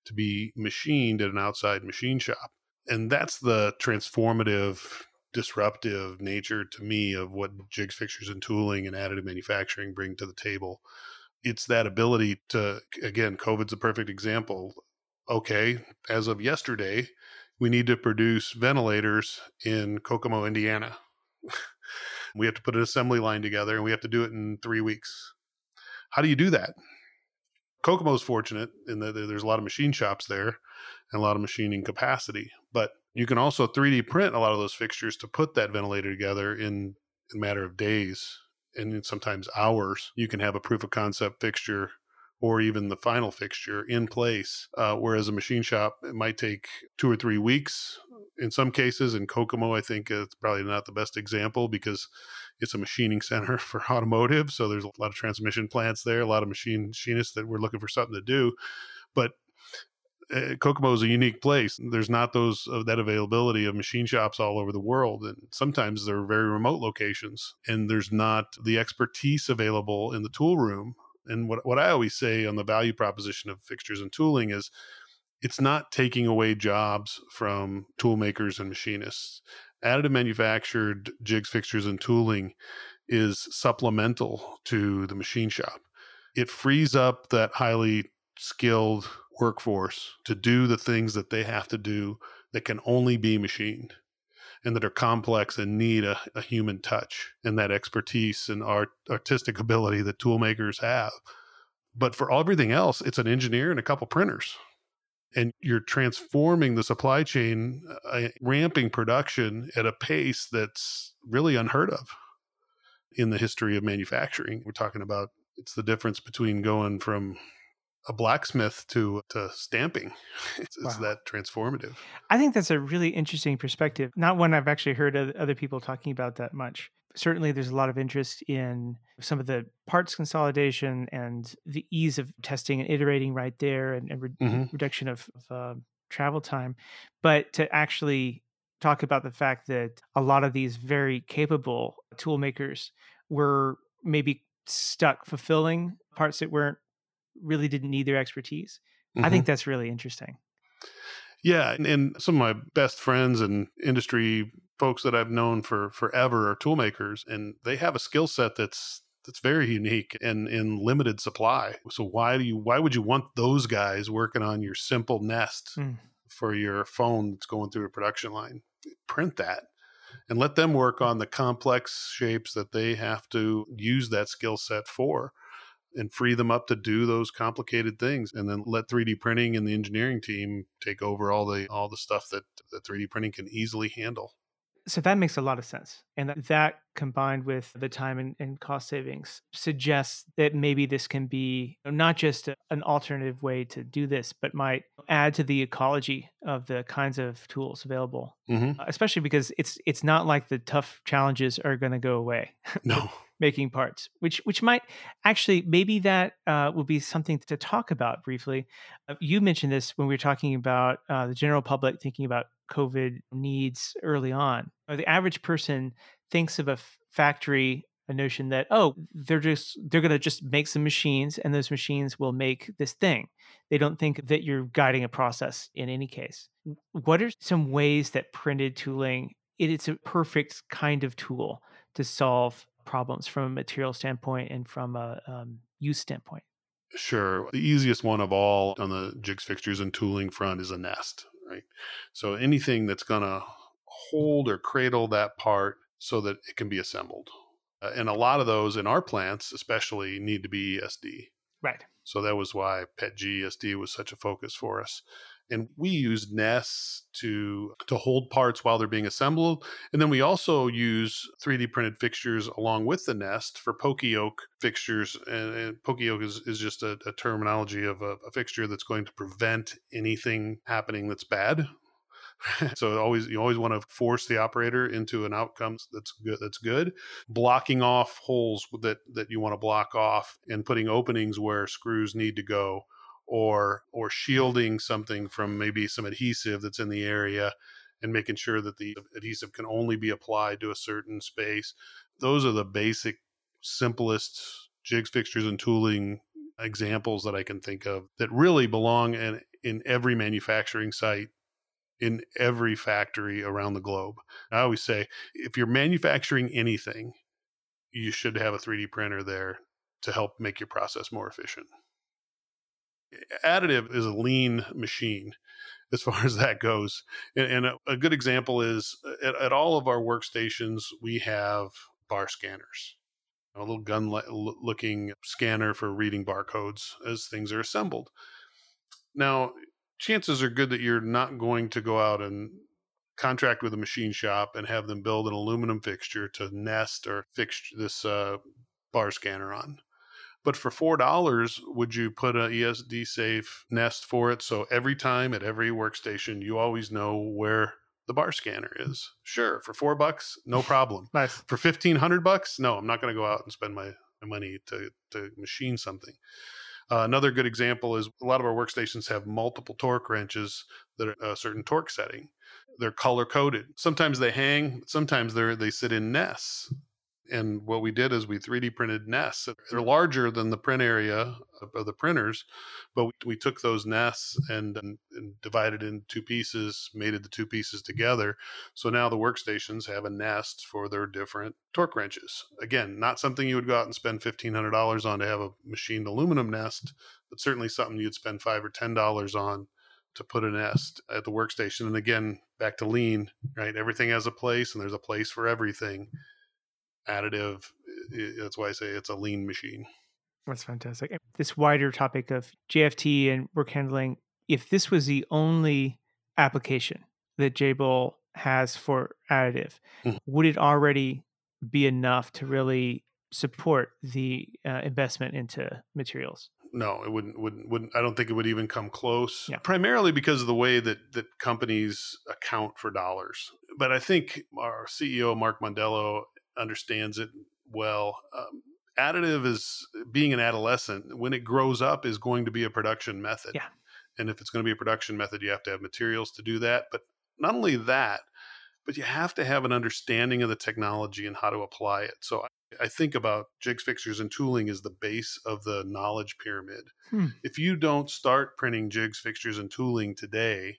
to be machined at an outside machine shop. And that's the transformative, disruptive nature to me of what jigs, fixtures, and tooling and additive manufacturing bring to the table. It's that ability to, again, COVID's a perfect example okay, as of yesterday, we need to produce ventilators in Kokomo, Indiana. we have to put an assembly line together and we have to do it in three weeks. How do you do that? Kokomo's fortunate in that there's a lot of machine shops there and a lot of machining capacity, but you can also 3D print a lot of those fixtures to put that ventilator together in a matter of days and sometimes hours. You can have a proof of concept fixture or even the final fixture in place. Uh, whereas a machine shop, it might take two or three weeks in some cases. In Kokomo, I think it's probably not the best example because it's a machining center for automotive. So there's a lot of transmission plants there, a lot of machine machinists that were looking for something to do. But uh, Kokomo is a unique place. There's not those of that availability of machine shops all over the world, and sometimes they're very remote locations, and there's not the expertise available in the tool room and what, what I always say on the value proposition of fixtures and tooling is it's not taking away jobs from tool makers and machinists. Additive manufactured jigs, fixtures, and tooling is supplemental to the machine shop. It frees up that highly skilled workforce to do the things that they have to do that can only be machined and that are complex and need a, a human touch and that expertise and art, artistic ability that tool makers have. But for everything else, it's an engineer and a couple printers. And you're transforming the supply chain, uh, ramping production at a pace that's really unheard of in the history of manufacturing. We're talking about it's the difference between going from a blacksmith to to stamping. It's, it's that transformative. I think that's a really interesting perspective. Not one I've actually heard other people talking about that much. Certainly, there's a lot of interest in some of the parts consolidation and the ease of testing and iterating right there and, and re- Mhm. reduction of, of uh, travel time. But to actually talk about the fact that a lot of these very capable tool makers were maybe stuck fulfilling parts that weren't really didn't need their expertise. I think that's really interesting. Yeah, and, and some of my best friends and industry folks that I've known for forever are tool makers, and they have a skill set that's that's very unique and in limited supply. So why do you why would you want those guys working on your simple nest Mm. for your phone that's going through a production line? Print that and let them work on the complex shapes that they have to use that skill set for and free them up to do those complicated things and then let 3D printing and the engineering team take over all the all the stuff that, that 3D printing can easily handle. So that makes a lot of sense. And that, that combined with the time and, and cost savings suggests that maybe this can be not just a- an alternative way to do this, but might add to the ecology of the kinds of tools available. Mm-hmm. Uh, Especially because it's it's not like the tough challenges are going to go away. No. Making parts, which which might actually maybe that uh, would be something to talk about briefly. Uh, you mentioned this when we were talking about uh, the general public thinking about COVID needs early on. The average person thinks of a f- factory a notion that oh they're just they're going to just make some machines and those machines will make this thing they don't think that you're guiding a process in any case what are some ways that printed tooling it, it's a perfect kind of tool to solve problems from a material standpoint and from a um, use standpoint Sure. The easiest one of all on the jigs, fixtures, and tooling front is a nest, right? So anything that's going to hold or cradle that part so that it can be assembled. Uh, and a lot of those in our plants, especially, need to be ESD. Right. So that was why PETG ESD was such a focus for us. And we use nests to to hold parts while they're being assembled. And then we also use 3D printed fixtures along with the nest for poka-yoke fixtures. And, and poka-yoke is, is just a, a terminology of a, a fixture that's going to prevent anything happening that's bad so always you always want to force the operator into an outcome that's good that's good blocking off holes that that you want to block off and putting openings where screws need to go or or shielding something from maybe some adhesive that's in the area and making sure that the adhesive can only be applied to a certain space those are the basic simplest jigs fixtures and tooling examples that I can think of that really belong in, in every manufacturing site in every factory around the globe. I always say if you're manufacturing anything, you should have a 3D printer there to help make your process more efficient. Additive is a lean machine as far as that goes. And, and a, a, good example is at, at, all of our workstations, we have bar scanners, a little gun looking scanner for reading barcodes as things are assembled. Now, chances are good that you're not going to go out and contract with a machine shop and have them build an aluminum fixture to nest or fix this uh, bar scanner on. But for four dollars, would you put an ESD safe nest for it? So every time at every workstation, you always know where the bar scanner is. Sure, for four bucks, no problem. nice. For fifteen hundred bucks, no, I'm not going to go out and spend my, my money to to machine something. Uh, another good example is a lot of our workstations have multiple torque wrenches that are a certain torque setting. They're color coded. Sometimes they hang, sometimes they they sit in nests. And what we did is we 3D printed nests. They're mm-hmm. larger than the print area of the printers, but we, we took those nests and, and, and divided in two pieces, mated the two pieces together. So now the workstations have a nest for their different torque wrenches. Again, not something you would go out and spend $1,500 on to have a machined aluminum nest, but certainly something you'd spend five or $10 on to put a nest at the workstation. And again, back to lean, right? Everything has a place and there's a place for everything. Additive, that's why I say it's a lean machine. That's fantastic. This wider topic of JFT and work handling, if this was the only application that Jabil has for additive, mm-hmm. would it already be enough to really support the uh, investment into materials? No, it wouldn't. Wouldn't. Wouldn't. I don't think it would even come close. Yeah. Primarily because of the way that that companies account for dollars. But I think our CEO Mark Mondello understands it well. Um, additive is being an adolescent when it grows up is going to be a production method yeah and if it's going to be a production method you have to have materials to do that but not only that but you have to have an understanding of the technology and how to apply it so i, I think about jigs fixtures and tooling is the base of the knowledge pyramid hmm. if you don't start printing jigs fixtures and tooling today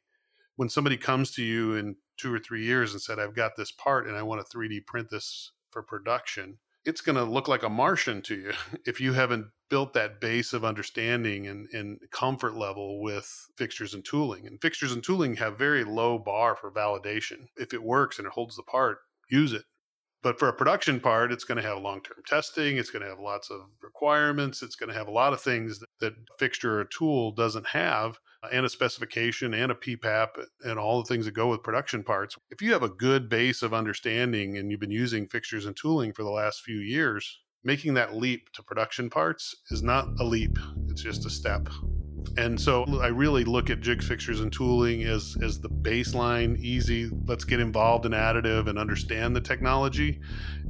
when somebody comes to you in two or three years and said i've got this part and i want to 3d print this for production it's going to look like a Martian to you if you haven't built that base of understanding and, and comfort level with fixtures and tooling. And fixtures and tooling have very low bar for validation. If it works and it holds the part, use it. But for a production part, it's going to have long term testing. It's going to have lots of requirements. It's going to have a lot of things that, that fixture or tool doesn't have Uh, and a specification and a PPAP and all the things that go with production parts. If you have a good base of understanding and you've been using fixtures and tooling for the last few years, making that leap to production parts is not a leap, it's just a step. And so I really look at jig fixtures, and tooling as, as the baseline, easy, let's get involved in additive and understand the technology.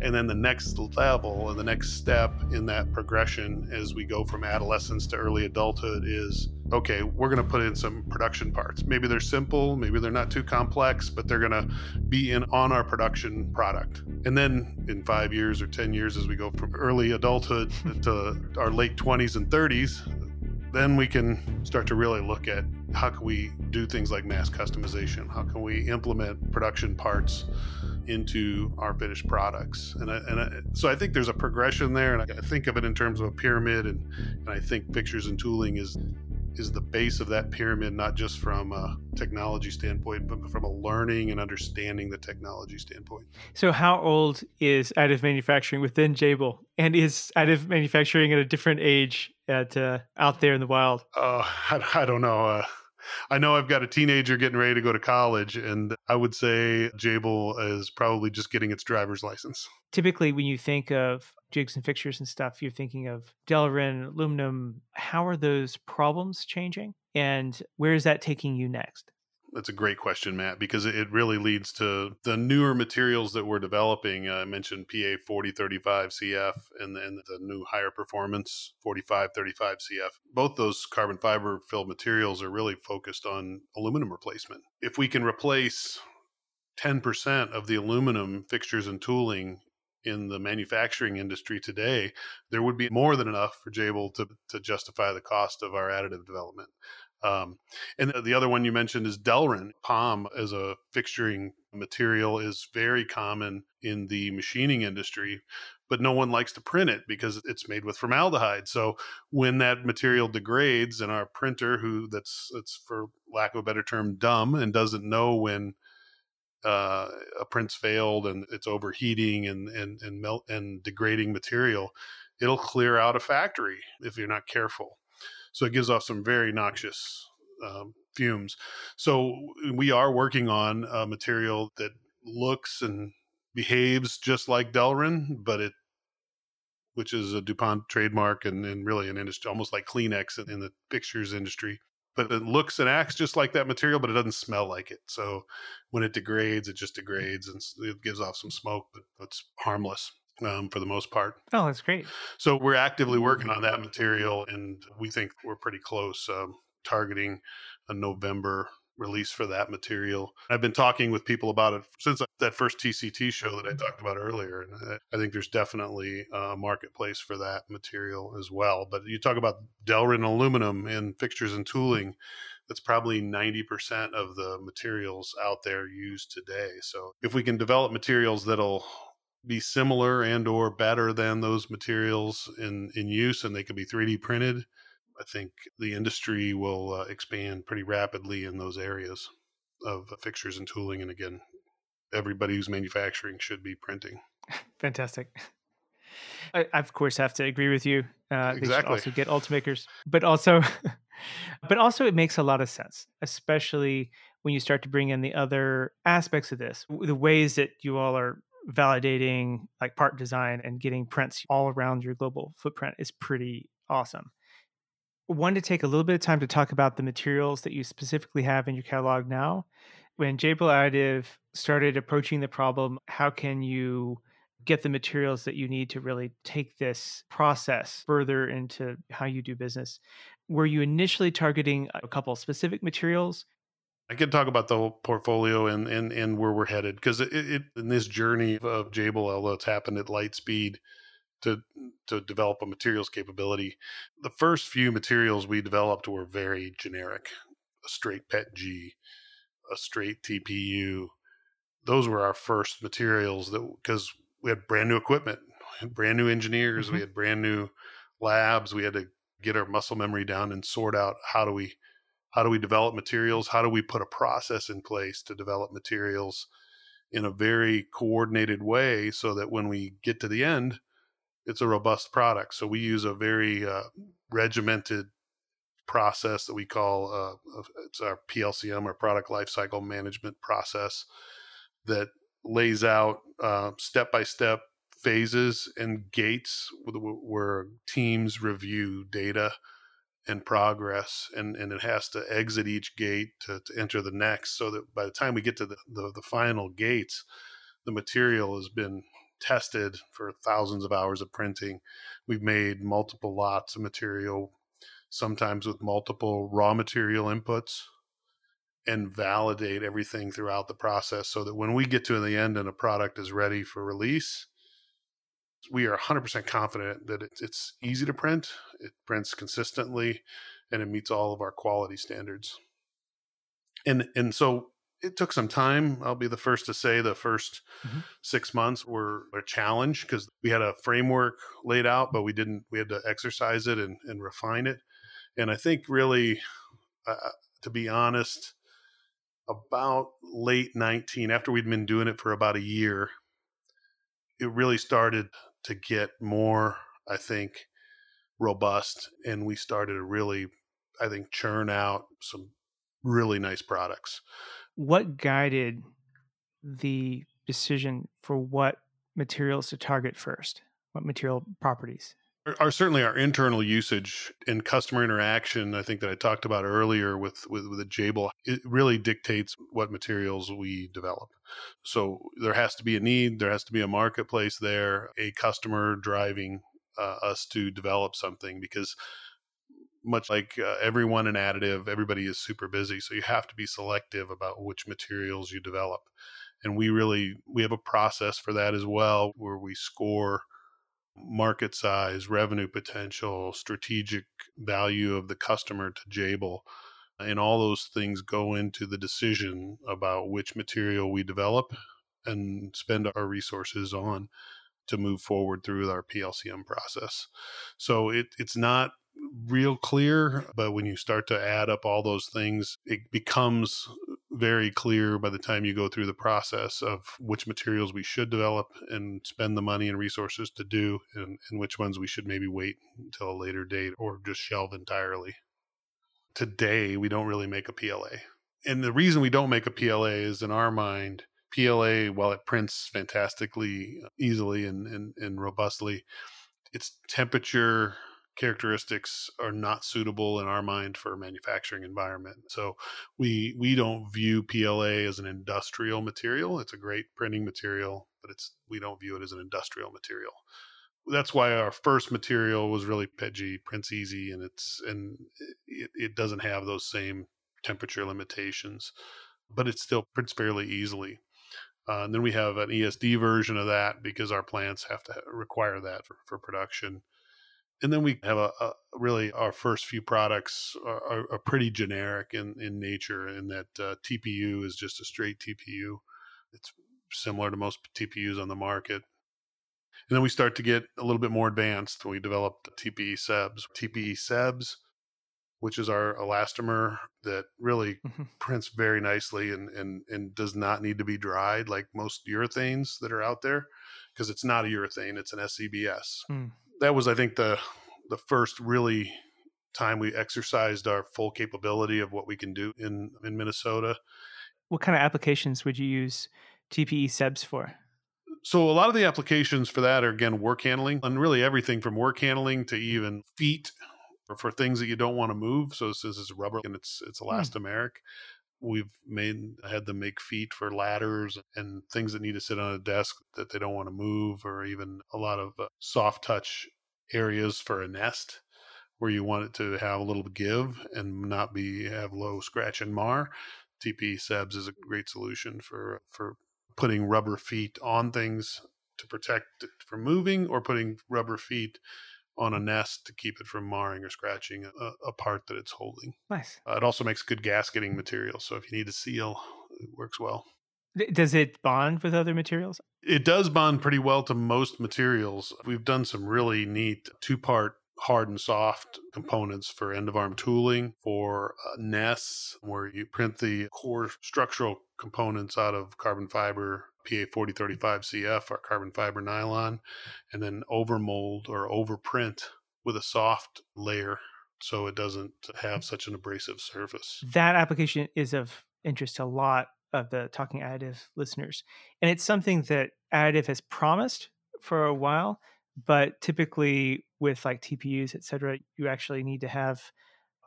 And then the next level and the next step in that progression as we go from adolescence to early adulthood is okay, we're going to put in some production parts. Maybe they're simple, maybe they're not too complex, but they're going to be in on our production product. And then in five years or 10 years, as we go from early adulthood to our late 20s and 30s, then we can start to really look at how can we do things like mass customization? How can we implement production parts into our finished products? And, I, and I, so I think there's a progression there, and I think of it in terms of a pyramid, and, and I think fixtures and tooling is is the base of that pyramid, not just from a technology standpoint, but from a learning and understanding the technology standpoint. So, how old is additive manufacturing within Jabil, and is additive manufacturing at a different age at uh, out there in the wild? Uh, I, I don't know. Uh, I know I've got a teenager getting ready to go to college, and I would say Jabil is probably just getting its driver's license. Typically, when you think of jigs and fixtures and stuff, you're thinking of Delrin, aluminum. How are those problems changing? And where is that taking you next? That's a great question, Matt, because it really leads to the newer materials that we're developing. Uh, I mentioned PA 4035 CF and then the new higher performance 4535 CF. Both those carbon fiber filled materials are really focused on aluminum replacement. If we can replace 10% of the aluminum fixtures and tooling in the manufacturing industry today, there would be more than enough for Jabil to, to justify the cost of our additive development. Um, and the other one you mentioned is Delrin. POM as a fixturing material is very common in the machining industry, but no one likes to print it because it's made with formaldehyde. So when that material degrades and our printer, who that's that's for lack of a better term, dumb and doesn't know when uh, a print's failed and it's overheating and and and melt and degrading material, it'll clear out a factory if you're not careful. So it gives off some very noxious um, fumes. So we are working on a material that looks and behaves just like Delrin, but it which is a DuPont trademark and, and really an industry almost like Kleenex in, in the fixtures industry but it looks and acts just like that material, but it doesn't smell like it. So when it degrades, it just degrades and it gives off some smoke, but it's harmless. Um, for the most part. Oh, that's great. So we're actively working on that material, and we think we're pretty close, um, targeting a November release for that material. I've been talking with people about it since uh, that first TCT show that I mm-hmm. talked about earlier. And uh, I think there's definitely uh, a marketplace for that material as well. But you talk about Delrin aluminum in fixtures and mm-hmm. tooling, that's probably 90% of the materials out there used today. So if we can develop materials that'll be similar and or better than those materials in, in use and they can be 3D printed, I think the industry will uh, expand pretty rapidly in those areas of fixtures and tooling. And again, everybody who's manufacturing should be printing. Fantastic. I, of course have to agree with you. Uh, exactly. They should also get Ultimakers, but also, but also it makes a lot of sense, especially when you start to bring in the other aspects of this, the ways that you all are validating like part design and getting prints all around your global footprint is pretty awesome wanted to take a little bit of time to talk about the materials that you specifically have in your catalog now. When Jabil Additive started approaching the problem, how can you get the materials that you need to really take this process further into how you do business? Were you initially targeting a couple specific materials? I could talk about the whole portfolio and and, and where we're headed because it, it, in this journey of although it's happened at light speed, to to develop a materials capability. The first few materials we developed were very generic. A straight PET G, a straight TPU. Those were our first materials that because we had brand new equipment, brand new engineers, mm-hmm. we had brand new labs. We had to get our muscle memory down and sort out how do we how do we develop materials? How do we put a process in place to develop materials in a very coordinated way so that when we get to the end, it's a robust product. So we use a very uh, regimented process that we call uh, it's our PLCM or product lifecycle management process that lays out step by step phases and gates where teams review data and progress and, and it has to exit each gate to, to enter the next so that by the time we get to the, the, the final gates the material has been tested for thousands of hours of printing we've made multiple lots of material sometimes with multiple raw material inputs and validate everything throughout the process so that when we get to the end and a product is ready for release we are 100% confident that it's easy to print, it prints consistently, and it meets all of our quality standards. And and so it took some time. I'll be the first to say the 1st mm-hmm. six months were a challenge because we had a framework laid out, but we didn't. We had to exercise it and, and refine it. And I think really, uh, uh to be honest, about late 19, after we'd been doing it for about a year, it really started to get more, I think, robust. And we started to really, I think, churn out some really nice products. What guided the decision for what materials to target first? What material properties? Are certainly our internal usage and customer interaction. I think that I talked about earlier with with, with the Jabil. It really dictates what materials we develop. So there has to be a need. There has to be a marketplace there. A customer driving uh, us to develop something because much like uh, everyone in additive, everybody is super busy. So you have to be selective about which materials you develop. And we really we have a process for that as well, where we score market size, revenue potential, strategic value of the customer to Jabil. And all those things go into the decision about which material we develop and spend our resources on to move forward through our PLCM process. So it, it's not real clear, but when you start to add up all those things, it becomes very clear by the time you go through the process of which materials we should develop and spend the money and resources to do, and, and which ones we should maybe wait until a later date or just shelve entirely. Today, we don't really make a PLA. And the reason we don't make a PLA is in our mind, PLA, while it prints fantastically easily and, and, and robustly, its temperature characteristics are not suitable in our mind for a manufacturing environment. So we we don't view PLA as an industrial material. It's a great printing material, but it's we don't view it as an industrial material. That's why our first material was really PETG prints easy, and it's and it, it doesn't have those same temperature limitations, but it still prints fairly easily. Uh, and then we have an ESD version of that because our plants have to require that for, for production and then we have a, a, really our first few products are, are, are, pretty generic in, in nature in that uh, TPU is just a straight TPU. It's similar to most TPUs on the market. And then we start to get a little bit more advanced. We developed TPE SEBs. TPE SEBs, which is our elastomer that really mm-hmm. prints very nicely and, and, and does not need to be dried like most urethanes that are out there because it's not a urethane, it's an SEBS. Mm that was, I think, the the first really time we exercised our full capability of what we can do in in Minnesota. What kind of applications would you use TPE SEBs for? So a lot of the applications for that are again work handling, and really everything from work handling to even feet or for things that you don't want to move. So this is rubber and it's it's hmm. elastomeric. We've made had them make feet for ladders and things that need to sit on a desk that they don't want to move, or even a lot of uh, soft touch areas for a nest where you want it to have a little give and not be have low scratch and mar. TP SEBs is a great solution for for putting rubber feet on things to protect it from moving, or putting rubber feet on a nest to keep it from marring or scratching a, a part that it's holding. Nice. Uh, it also makes good gasketing material. So if you need to seal, it works well. Does it bond with other materials? It does bond pretty well to most materials. We've done some really neat two part hard and soft components for end of arm tooling, for uh, nests, where you print the core structural components out of carbon fiber PA 4035 CF, our carbon fiber nylon, and then overmold or overprint with a soft layer so it doesn't have such an abrasive surface. That application is of interest to a lot of the Talking Additive listeners. And it's something that Additive has promised for a while, but typically with like TPUs, et cetera, you actually need to have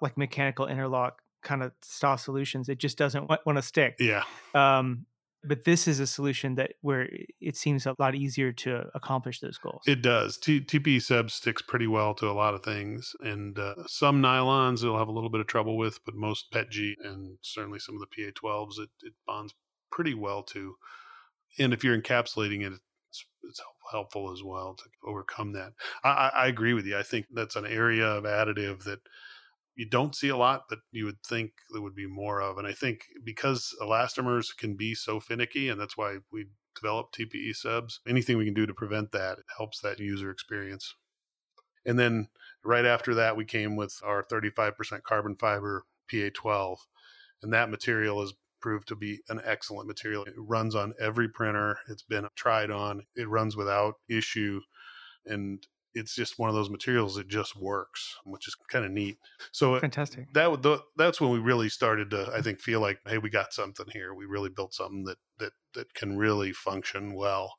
like mechanical interlock kind of style solutions. It just doesn't want, want to stick. Yeah. Um, but this is a solution that where it seems a lot easier to accomplish those goals. It does. T- TPE sub sticks pretty well to a lot of things, and uh, some nylons it'll have a little bit of trouble with, but most PETG and certainly some of the PA12s it, it bonds pretty well to. And if you're encapsulating it, it's, it's helpful as well to overcome that. I, I agree with you. I think that's an area of additive that you don't see a lot, but you would think there would be more of. And I think because elastomers can be so finicky, and that's why we developed TPE subs, anything we can do to prevent that helps that user experience. And then right after that, we came with our 35% carbon fiber PA12. And that material has proved to be an excellent material. It runs on every printer, it's been tried on, it runs without issue. And it's just one of those materials that just works, which is kind of neat. So uh, fantastic. That the, that's when we really started to, I mm. think, feel like, hey, we got something here. We really built something that that that can really function well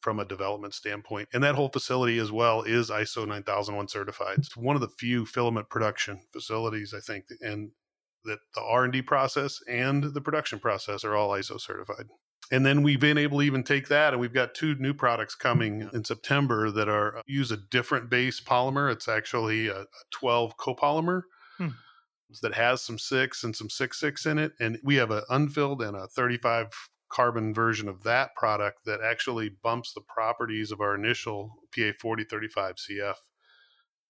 from a development standpoint. And that whole facility as well is ISO 9001 certified. It's one of the few filament production facilities, I think, and that the R&D process and the production process are all ISO certified and then we've been able to even take that and we've got two new products coming in september that are uh, use a different base polymer. It's actually a, 12 copolymer hmm. that has some six and some six six in it and we have an unfilled and a 35 carbon version of that product that actually bumps the properties of our initial pa 4035 cf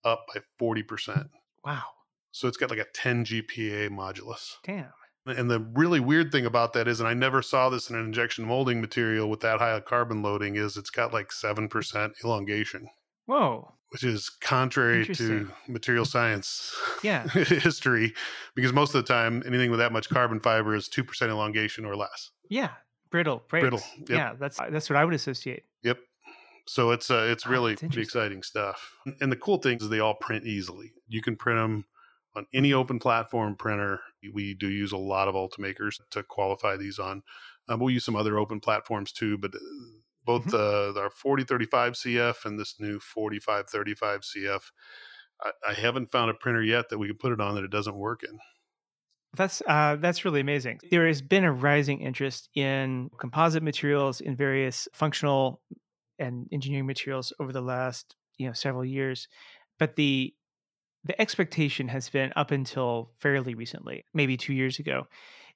up by 40% wow. So it's got like a 10 gpa modulus. Damn and the really weird thing about that is, and I never saw this in an injection molding material with that high a carbon loading, is it's got like 7% elongation. Whoa. Which is contrary to material science yeah. history, because most of the time, anything with that much carbon fiber is 2% elongation or less. Yeah. Brittle. Breaks. Brittle. Yep. Yeah. That's, that's what I would associate. Yep. So it's uh, it's really pretty exciting stuff. And the cool thing is they all print easily. You can print them on any open platform printer. We do use a lot of Ultimakers to qualify these on. Um, we'll use some other open platforms too, but uh, both mm-hmm. the our 4035 CF and this new 4535 CF, I, I, haven't found a printer yet that we can put it on that it doesn't work in. That's uh, that's really amazing. There has been a rising interest in composite materials in various functional and engineering materials over the last you know several years, but the the expectation has been up until fairly recently, maybe two years ago,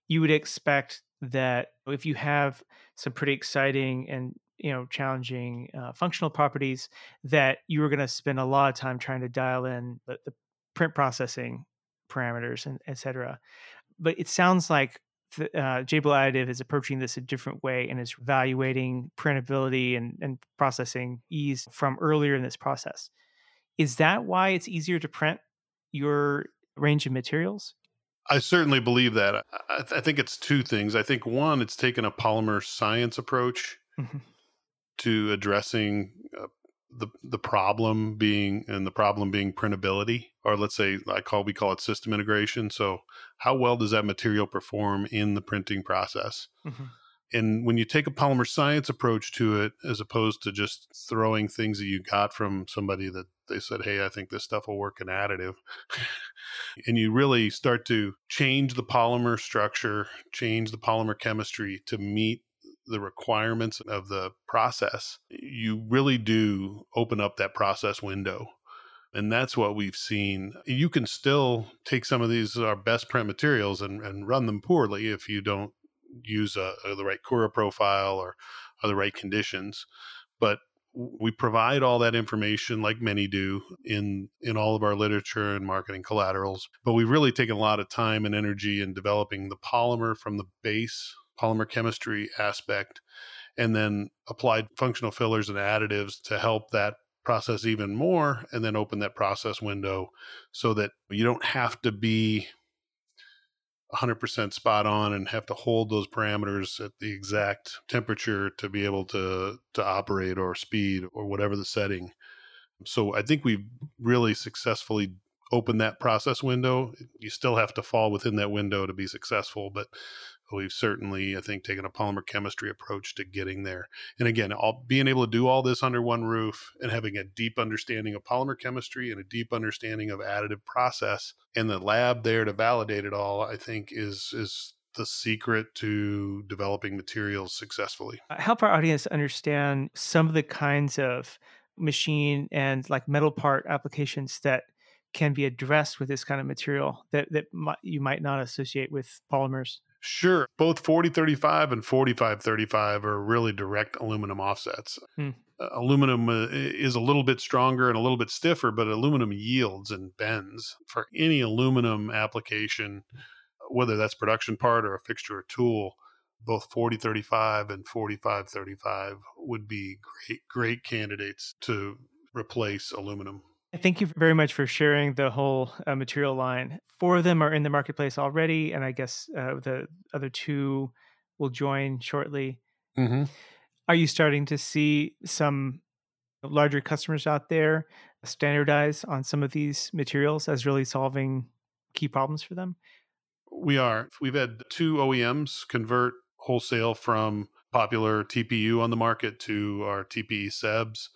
you would expect that if you have some pretty exciting and you know challenging uh, functional properties, that you were going to spend a lot of time trying to dial in the, the print processing parameters and etc. But it sounds like uh, Jabil Additive is approaching this a different way and is evaluating printability and, and processing ease from earlier in this process. Is that why it's easier to print your range of materials? I certainly believe that. I, I think it's two things. I think one, it's taken a polymer science approach mm-hmm. to addressing uh, the the problem being and the problem being printability, or let's say I call we call it system integration. So, how well does that material perform in the printing process? Mm-hmm and when you take a polymer science approach to it as opposed to just throwing things that you got from somebody that they said hey i think this stuff will work in additive and you really start to change the polymer structure change the polymer chemistry to meet the requirements of the process you really do open up that process window and that's what we've seen. You can still take some of these our best print materials and, and run them poorly if you don't use a, a, the right Cura profile or, or the right conditions. But we provide all that information like many do in in all of our literature and marketing collaterals but we've really taken a lot of time and energy in developing the polymer from the base polymer chemistry aspect and then applied functional fillers and additives to help that process even more and then open that process window so that you don't have to be 100% spot on and have to hold those parameters at the exact temperature to be able to to operate or speed or whatever the setting. So I think we've really successfully opened that process window. You still have to fall within that window to be successful, but we've certainly, I think, taken a polymer chemistry approach to getting there. And again, all, being able to do all this under one roof and having a deep understanding of polymer chemistry and a deep understanding of additive process and the lab there to validate it all, I think is is the secret to developing materials successfully. Uh, help our audience understand some of the kinds of machine and like metal part applications that can be addressed with this kind of material that that you might not associate with polymers? Sure. Both 4035 and 4535 are really direct aluminum offsets. Hmm. Uh, aluminum uh, is a little bit stronger and a little bit stiffer, but aluminum yields and bends. For any aluminum application, whether that's production part or a fixture or tool, both 4035 and 4535 would be great great candidates to replace aluminum. Thank you very much for sharing the whole uh, material line. Four of them are in the marketplace already, and I guess uh, the other two will join shortly. Mm-hmm. Are you starting to see some larger customers out there standardize on some of these materials as really solving key problems for them? We are. We've had two OEMs convert wholesale from popular TPU on the market to our TPE SEBS.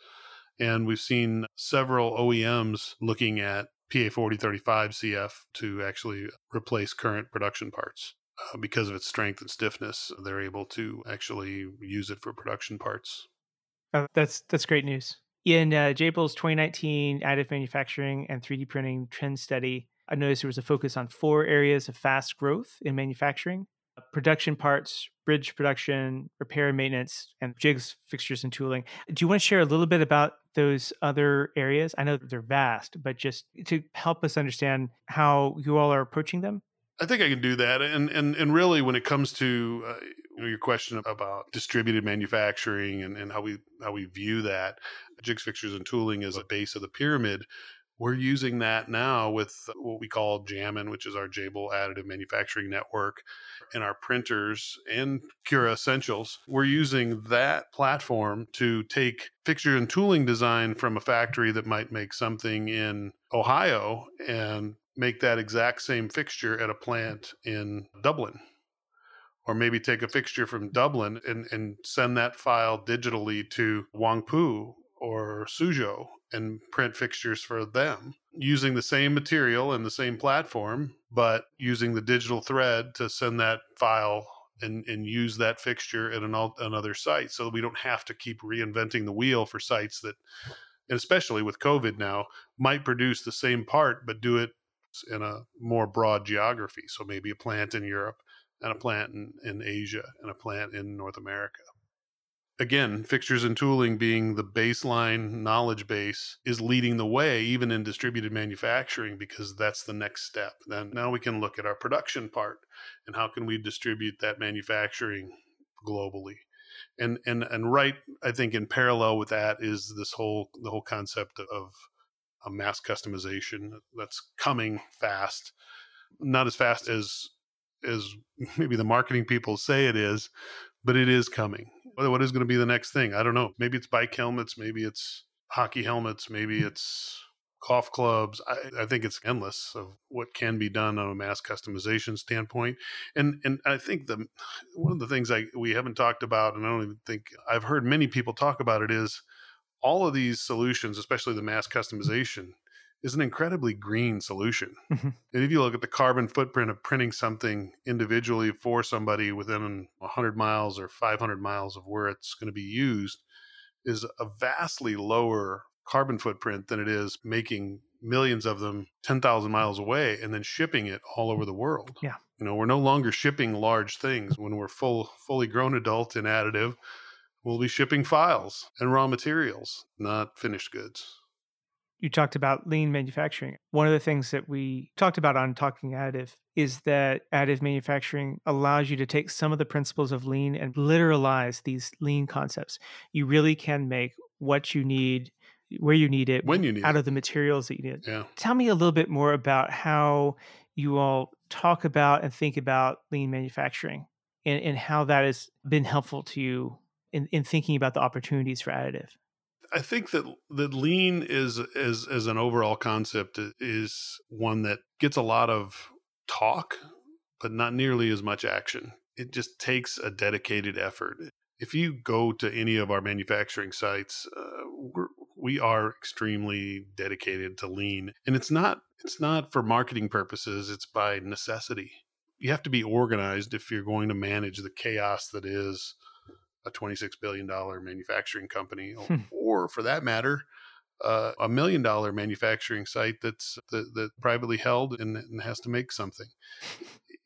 And we've seen several OEMs looking at PA 4035 CF to actually replace current production parts. Uh, because of its strength and stiffness, they're able to actually use it for production parts. Oh, that's that's great news. In uh, Jabil's 2019 additive manufacturing and 3D printing trend study, I noticed there was a focus on four areas of fast growth in manufacturing production parts, bridge production, repair and maintenance, and jigs, fixtures, and tooling. Do you want to share a little bit about those other areas? I know that they're vast, but just to help us understand how you all are approaching them. I think I can do that, and and and really, when it comes to uh, you know, your question about distributed manufacturing and, and how we how we view that, jigs, fixtures, and tooling as a base of the pyramid we're using that now with what we call Jamin, which is our Jabil additive manufacturing network, and our printers and Cura Essentials. We're using that platform to take fixture and tooling design from a factory that might make something in Ohio and make that exact same fixture at a plant in Dublin. Or maybe take a fixture from Dublin and, and send that file digitally to Huangpu or Suzhou and print fixtures for them using the same material and the same platform, but using the digital thread to send that file and, and use that fixture at an, another site so we don't have to keep reinventing the wheel for sites that, especially with COVID now, might produce the same part, but do it in a more broad geography. So maybe a plant in Europe and a plant in, in Asia and a plant in North America again, fixtures and tooling being the baseline knowledge base is leading the way, even in distributed manufacturing, because that's the next step. Then now we can look at our production part and how can we distribute that manufacturing globally. And and and right, I think in parallel with that is this whole the whole concept of a mass customization that's coming fast, not as fast as as maybe the marketing people say it is, but it is coming. What is going to be the next thing? I don't know. Maybe it's bike helmets. Maybe it's hockey helmets. Maybe hmm. it's golf clubs. I, I, think it's endless of what can be done on a mass customization standpoint. And and I think the one of the things I we haven't talked about, and I don't even think I've heard many people talk about it, is all of these solutions, especially the mass customization, is an incredibly green solution. Mm-hmm. And if you look at the carbon footprint of printing something individually for somebody within 100 miles or 500 miles of where it's going to be used, is a vastly lower carbon footprint than it is making millions of them 10,000 miles away and then shipping it all over the world. Yeah. You know, we're no longer shipping large things when we're full fully grown adult in additive. We'll be shipping files and raw materials, not finished goods you talked about lean manufacturing. One of the things that we talked about on Talking Additive is that additive manufacturing allows you to take some of the principles of lean and literalize these lean concepts. You really can make what you need where you need it when you need out it. of the materials that you need. Yeah. Tell me a little bit more about how you all talk about and think about lean manufacturing and, and how that has been helpful to you in, in thinking about the opportunities for additive. I think that that lean is as as an overall concept is one that gets a lot of talk, but not nearly as much action. it just takes a dedicated effort. If you go to any of our manufacturing sites, uh, we're, we are extremely dedicated to lean, and it's not it's not for marketing purposes. It's by necessity. You have to be organized if you're going to manage the chaos that is a $26 billion manufacturing company, hmm. or for that matter, uh, a million dollar manufacturing site that's that, that privately held and, and, has to make something.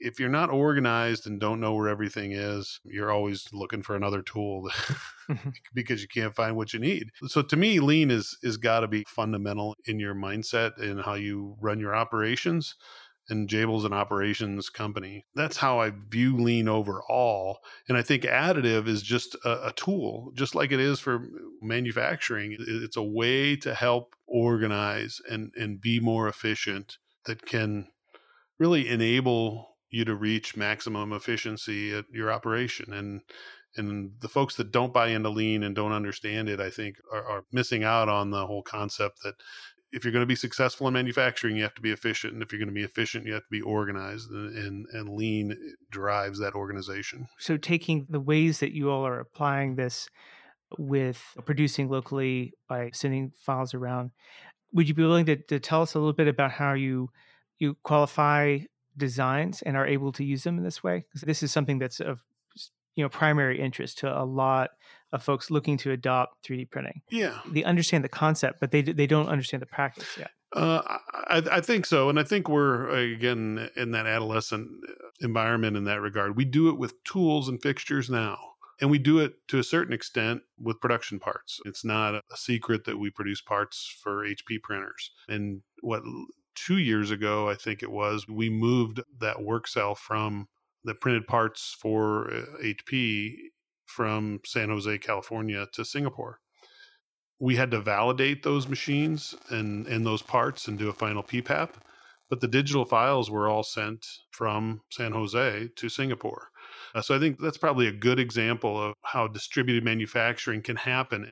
If you're not organized and don't know where everything is, you're always looking for another tool mm-hmm. because you can't find what you need. So to me, lean is is got to be fundamental in your mindset and how you run your operations and Jabil's an operations company. That's how I view lean overall. And I think additive is just a, a, tool, just like it is for manufacturing. It's a way to help organize and, and be more efficient that can really enable you to reach maximum efficiency at your operation. And and the folks that don't buy into lean and don't understand it, I think, are, are missing out on the whole concept that if you're going to be successful in manufacturing, you have to be efficient, and if you're going to be efficient, you have to be organized, and and, and lean drives that organization. So, taking the ways that you all are applying this with producing locally by sending files around, would you be willing to, to tell us a little bit about how you you qualify designs and are able to use them in this way? Because this is something that's of you know primary interest to a lot of folks looking to adopt 3D printing. Yeah, they understand the concept, but they they don't understand the practice yet. Uh, I, I think so, and I think we're again in that adolescent environment in that regard. We do it with tools and fixtures now, and we do it to a certain extent with production parts. It's not a secret that we produce parts for HP printers. And what two years ago, I think it was, we moved that work cell from the printed parts for HP uh, from San Jose, California to Singapore. We had to validate those machines and, and those parts and do a final PPAP, but the digital files were all sent from San Jose to Singapore. Uh, so I think that's probably a good example of how distributed manufacturing can happen.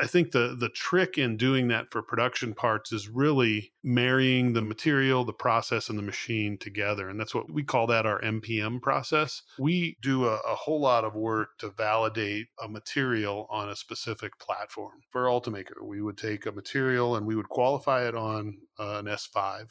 I think the the trick in doing that for production parts is really marrying the material, the process, and the machine together, and that's what we call that our MPM process. We do a, a whole lot of work to validate a material on a specific platform. For Ultimaker, we would take a material and we would qualify it on uh, an S5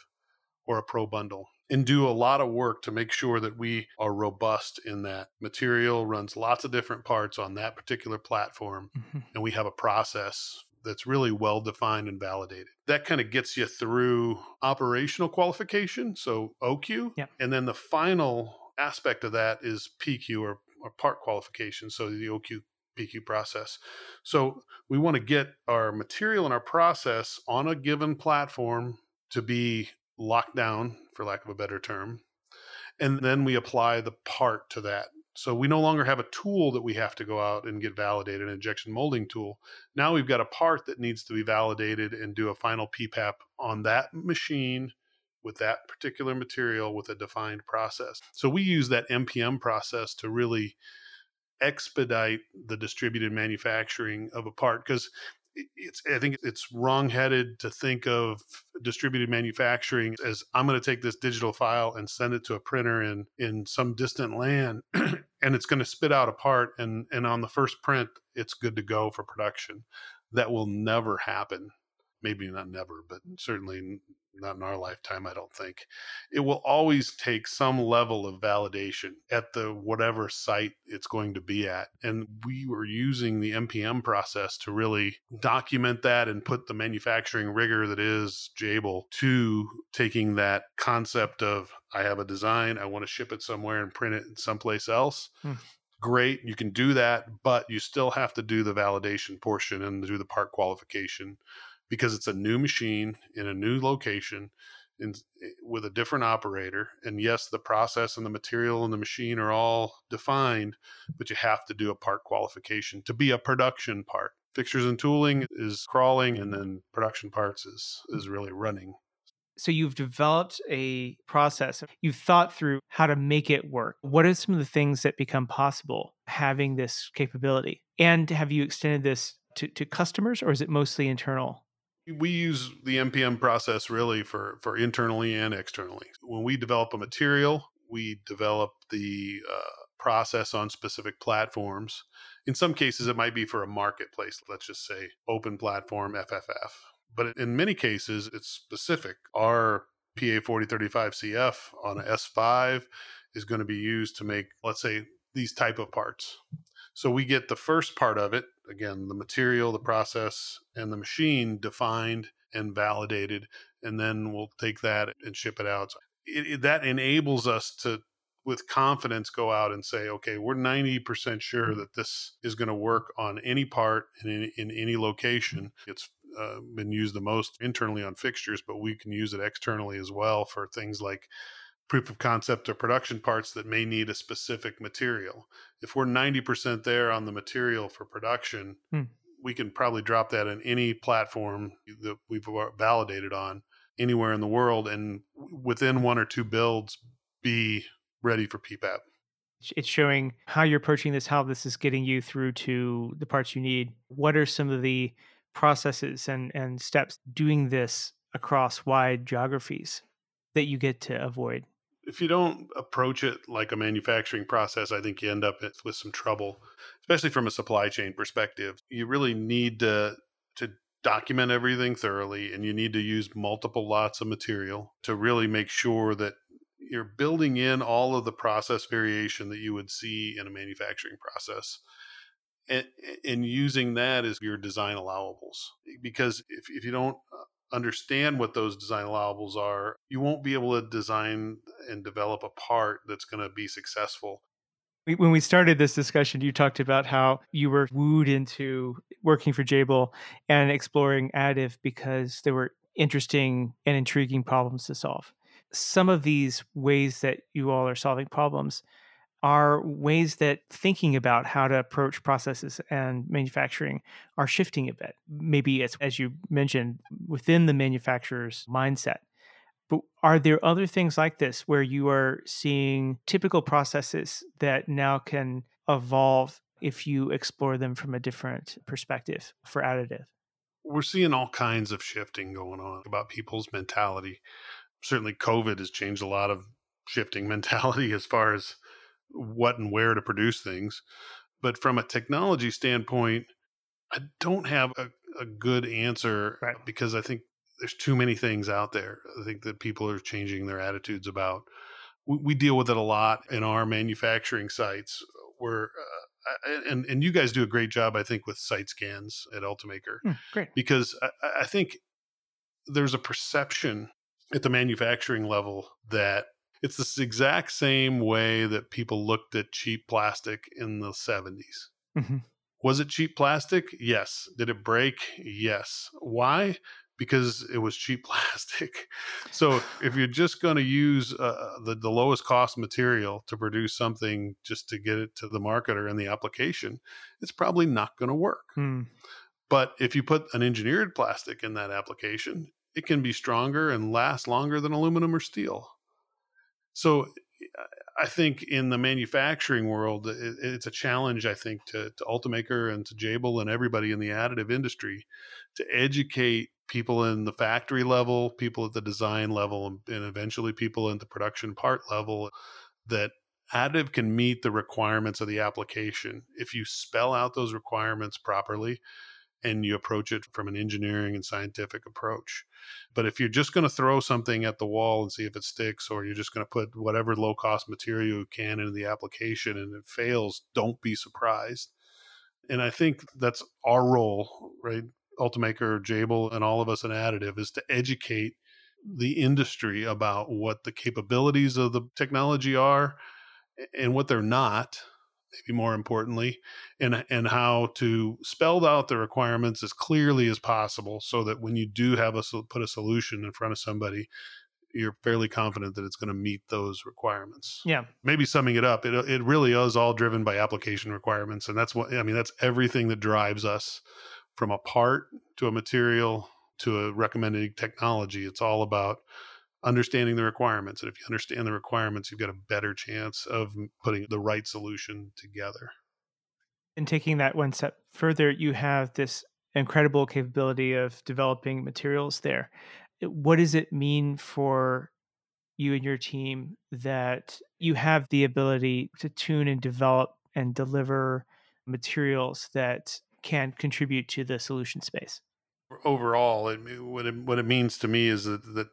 or a Pro bundle and do a lot of work to make sure that we are robust in that material runs lots of different parts on that particular platform mm-hmm. and we have a process that's really well defined and validated that kind of gets you through operational qualification so oq yeah. and then the final aspect of that is pq or, or part qualification so the oq PQ process. So we want to get our material and our process on a given platform to be locked down for lack of a better term. And then we apply the part to that. So we no longer have a tool that we have to go out and get validated, an injection molding tool. Now we've got a part that needs to be validated and do a final PPAP on that machine with that particular material with a defined process. So we use that MPM process to really expedite the distributed manufacturing of a part because it's I think it's wrongheaded to think of distributed manufacturing as I'm going to take this digital file and send it to a printer in in some distant land and it's going to spit out a part and and on the first print it's good to go for production. That will never happen. Maybe not never, but certainly not in our lifetime, I don't think. It will always take some level of validation at the whatever site it's going to be at. And we were using the MPM process to really document that and put the manufacturing rigor that is Jabil to taking that concept of I have a design, I want to ship it somewhere and print it someplace else. Hmm great you can do that but you still have to do the validation portion and do the part qualification because it's a new machine in a new location in, eh, with a different operator. And yes, the process and the material and the machine are all defined, but you have to do a part qualification to be a production part. Fixtures and tooling is crawling, and then production parts is is really running. So you've developed a process. You've thought through how to make it work. What are some of the things that become possible having this capability? And have you extended this to, to customers, or is it mostly internal? We use the MPM process really for, for internally and externally. When we develop a material, we develop the uh, process on specific platforms. In some cases, it might be for a marketplace, let's just say open platform FFF. But in many cases, it's specific. Our PA 4035 CF on a S5 is going to be used to make, let's say, these type of parts. So we get the first part of it, again, the material, the process, and the machine defined and validated, and then we'll take that and ship it out. It, it, that enables us to with confidence go out and say, okay, we're 90% sure that this is going to work on any part in any, in any location. It's uh, been used the most internally on fixtures, but we can use it externally as well for things like proof of concept or production parts that may need a specific material. If we're 90% there on the material for production, hmm. we can probably drop that in any platform that we've validated on anywhere in the world and within one or two builds be ready for PPAP. It's showing how you're approaching this, how this is getting you through to the parts you need. What are some of the processes and, and steps doing this across wide geographies that you get to avoid? If you don't approach it like a manufacturing process, I think you end up with some trouble, especially from a supply chain perspective. You really need to to document everything thoroughly and you need to use multiple lots of material to really make sure that you're building in all of the process variation that you would see in a manufacturing process and, and using that as your design allowables because if, if you don't uh, understand what those design allowables are you won't be able to design and develop a part that's going to be successful. When we started this discussion, you talked about how you were wooed into working for Jabil and exploring additive because there were interesting and intriguing problems to solve. Some of these ways that you all are solving problems are ways that thinking about how to approach processes and manufacturing are shifting a bit. Maybe it's, as you mentioned, within the manufacturer's mindset. But are there other things like this where you are seeing typical processes that now can evolve if you explore them from a different perspective for additive? We're seeing all kinds of shifting going on about people's mentality certainly COVID has changed a lot of shifting mentality as far as what and where to produce things. But from a technology standpoint, I don't have a, a good answer right. because I think there's too many things out there. I think that people are changing their attitudes about. We, we deal with it a lot in our manufacturing sites where. Uh, and and you guys do a great job, I think, with site scans at Ultimaker. Hmm, great, because I, I think there's a perception at the manufacturing level that it's this exact same way that people looked at cheap plastic in the 70s. Mm-hmm. Was it cheap plastic? Yes. Did it break? Yes. Why? Because it was cheap plastic. So if you're just going to use uh, the, the lowest cost material to produce something just to get it to the marketer and the application, it's probably not going to work. Mm. But if you put an engineered plastic in that application, it can be stronger and last longer than aluminum or steel. So I think in the manufacturing world, it, it's a challenge, I think, to, to Ultimaker and to Jabil and everybody in the additive industry to educate people in the factory level, people at the design level, and eventually people in the production part level that additive can meet the requirements of the application. If you spell out those requirements properly, and you approach it from an engineering and scientific approach. But if you're just going to throw something at the wall and see if it sticks, or you're just going to put whatever low cost material you can into the application and it fails, don't be surprised. And I think that's our role, right? Ultimaker, Jabil, and all of us in additive is to educate the industry about what the capabilities of the technology are and what they're not maybe more importantly, and and how to spell out the requirements as clearly as possible, so that when you do have a put a solution in front of somebody, you're fairly confident that it's going to meet those requirements. Yeah. Maybe summing it up, it it really is all driven by application requirements, and that's what I mean. That's everything that drives us from a part to a material to a recommended technology. It's all about understanding the requirements. And if you understand the requirements, you've got a better chance of putting the right solution together. And taking that one step further, you have this incredible capability of developing materials there. What does it mean for you and your team that you have the ability to tune and develop and deliver materials that can contribute to the solution space? Overall, it, what it, what it means to me is that, that, that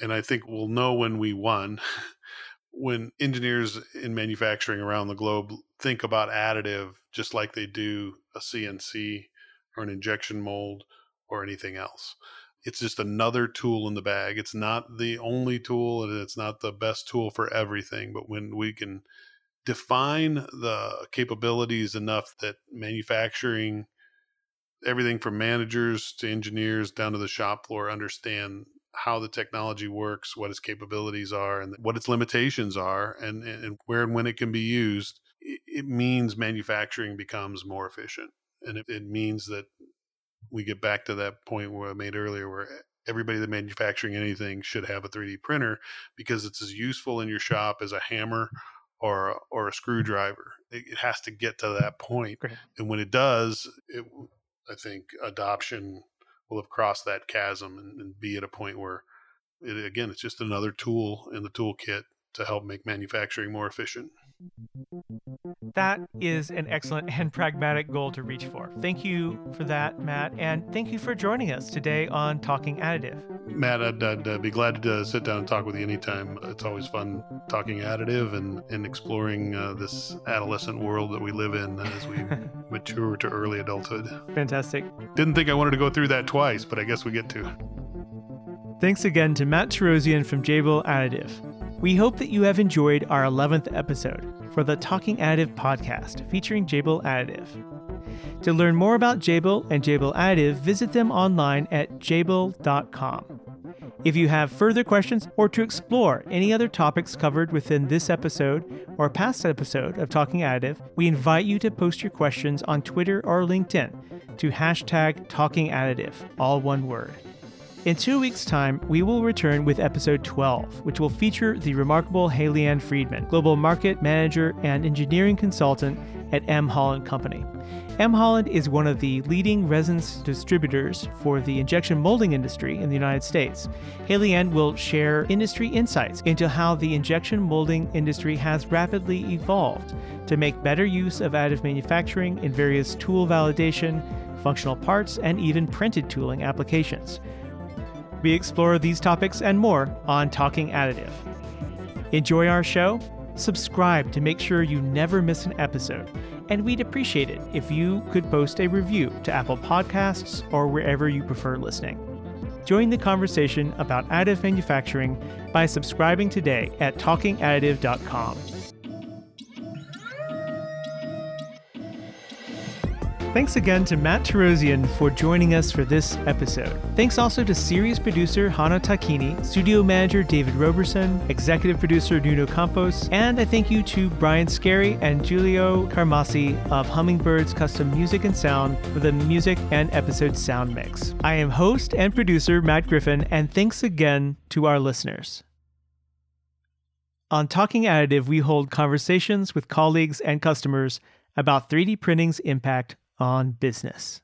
and I think we'll know when we won when engineers in manufacturing around the globe think about additive just like they do a CNC or an injection mold or anything else. It's just another tool in the bag. It's not the only tool and it's not the best tool for everything, but when we can define the capabilities enough that manufacturing everything from managers to engineers down to the shop floor understand how the technology works, what its capabilities are, and what its limitations are, and, and where and when it can be used, it, means manufacturing becomes more efficient. And it, it means that we get back to that point where I made earlier, where everybody that manufacturing anything should have a 3D printer because it's as useful in your shop as a hammer or a, or a screwdriver. It, it has to get to that point, Great. and when it does, it, I think adoption will have crossed that chasm and, and be at a point where it, again it's just another tool in the toolkit to help make manufacturing more efficient. That is an excellent and pragmatic goal to reach for. Thank you for that, Matt, and thank you for joining us today on Talking Additive. Matt, I'd, I'd uh, be glad to sit down and talk with you anytime. It's always fun talking additive and, and exploring uh, this adolescent world that we live in as we mature to early adulthood. Fantastic. Didn't think I wanted to go through that twice, but I guess we get to. Thanks again to Matt Torossian from Jabil Additive. We hope that you have enjoyed our 11th episode for the Talking Additive podcast featuring Jabil Additive. To learn more about Jabil and Jabil Additive, visit them online at jabil.com. If you have further questions or to explore any other topics covered within this episode or past episode of Talking Additive, we invite you to post your questions on Twitter or LinkedIn to hashtag Talking Additive, all one word. In two weeks' time, we will return with episode 12, which will feature the remarkable Haley Ann Friedman, Global Market Manager and Engineering Consultant at M. Holland Company. M. Holland is one of the leading resins distributors for the injection molding industry in the United States. Haley Ann will share industry insights into how the injection molding industry has rapidly evolved to make better use of additive manufacturing in various tool validation, functional parts, and even printed tooling applications. We explore these topics and more on Talking Additive. Enjoy our show? Subscribe to make sure you never miss an episode. And we'd appreciate it if you could post a review to Apple Podcasts or wherever you prefer listening. Join the conversation about additive manufacturing by subscribing today at talkingadditive.com. Thanks again to Matt Torossian for joining us for this episode. Thanks also to series producer Hana Takini, studio manager David Roberson, executive producer Nuno Campos, and a thank you to Brian Scary and Giulio Carmassi of Hummingbird's Custom Music and Sound for the music and episode sound mix. I am host and producer Matt Griffin, and thanks again to our listeners. On Talking Additive, we hold conversations with colleagues and customers about 3D printing's impact on business.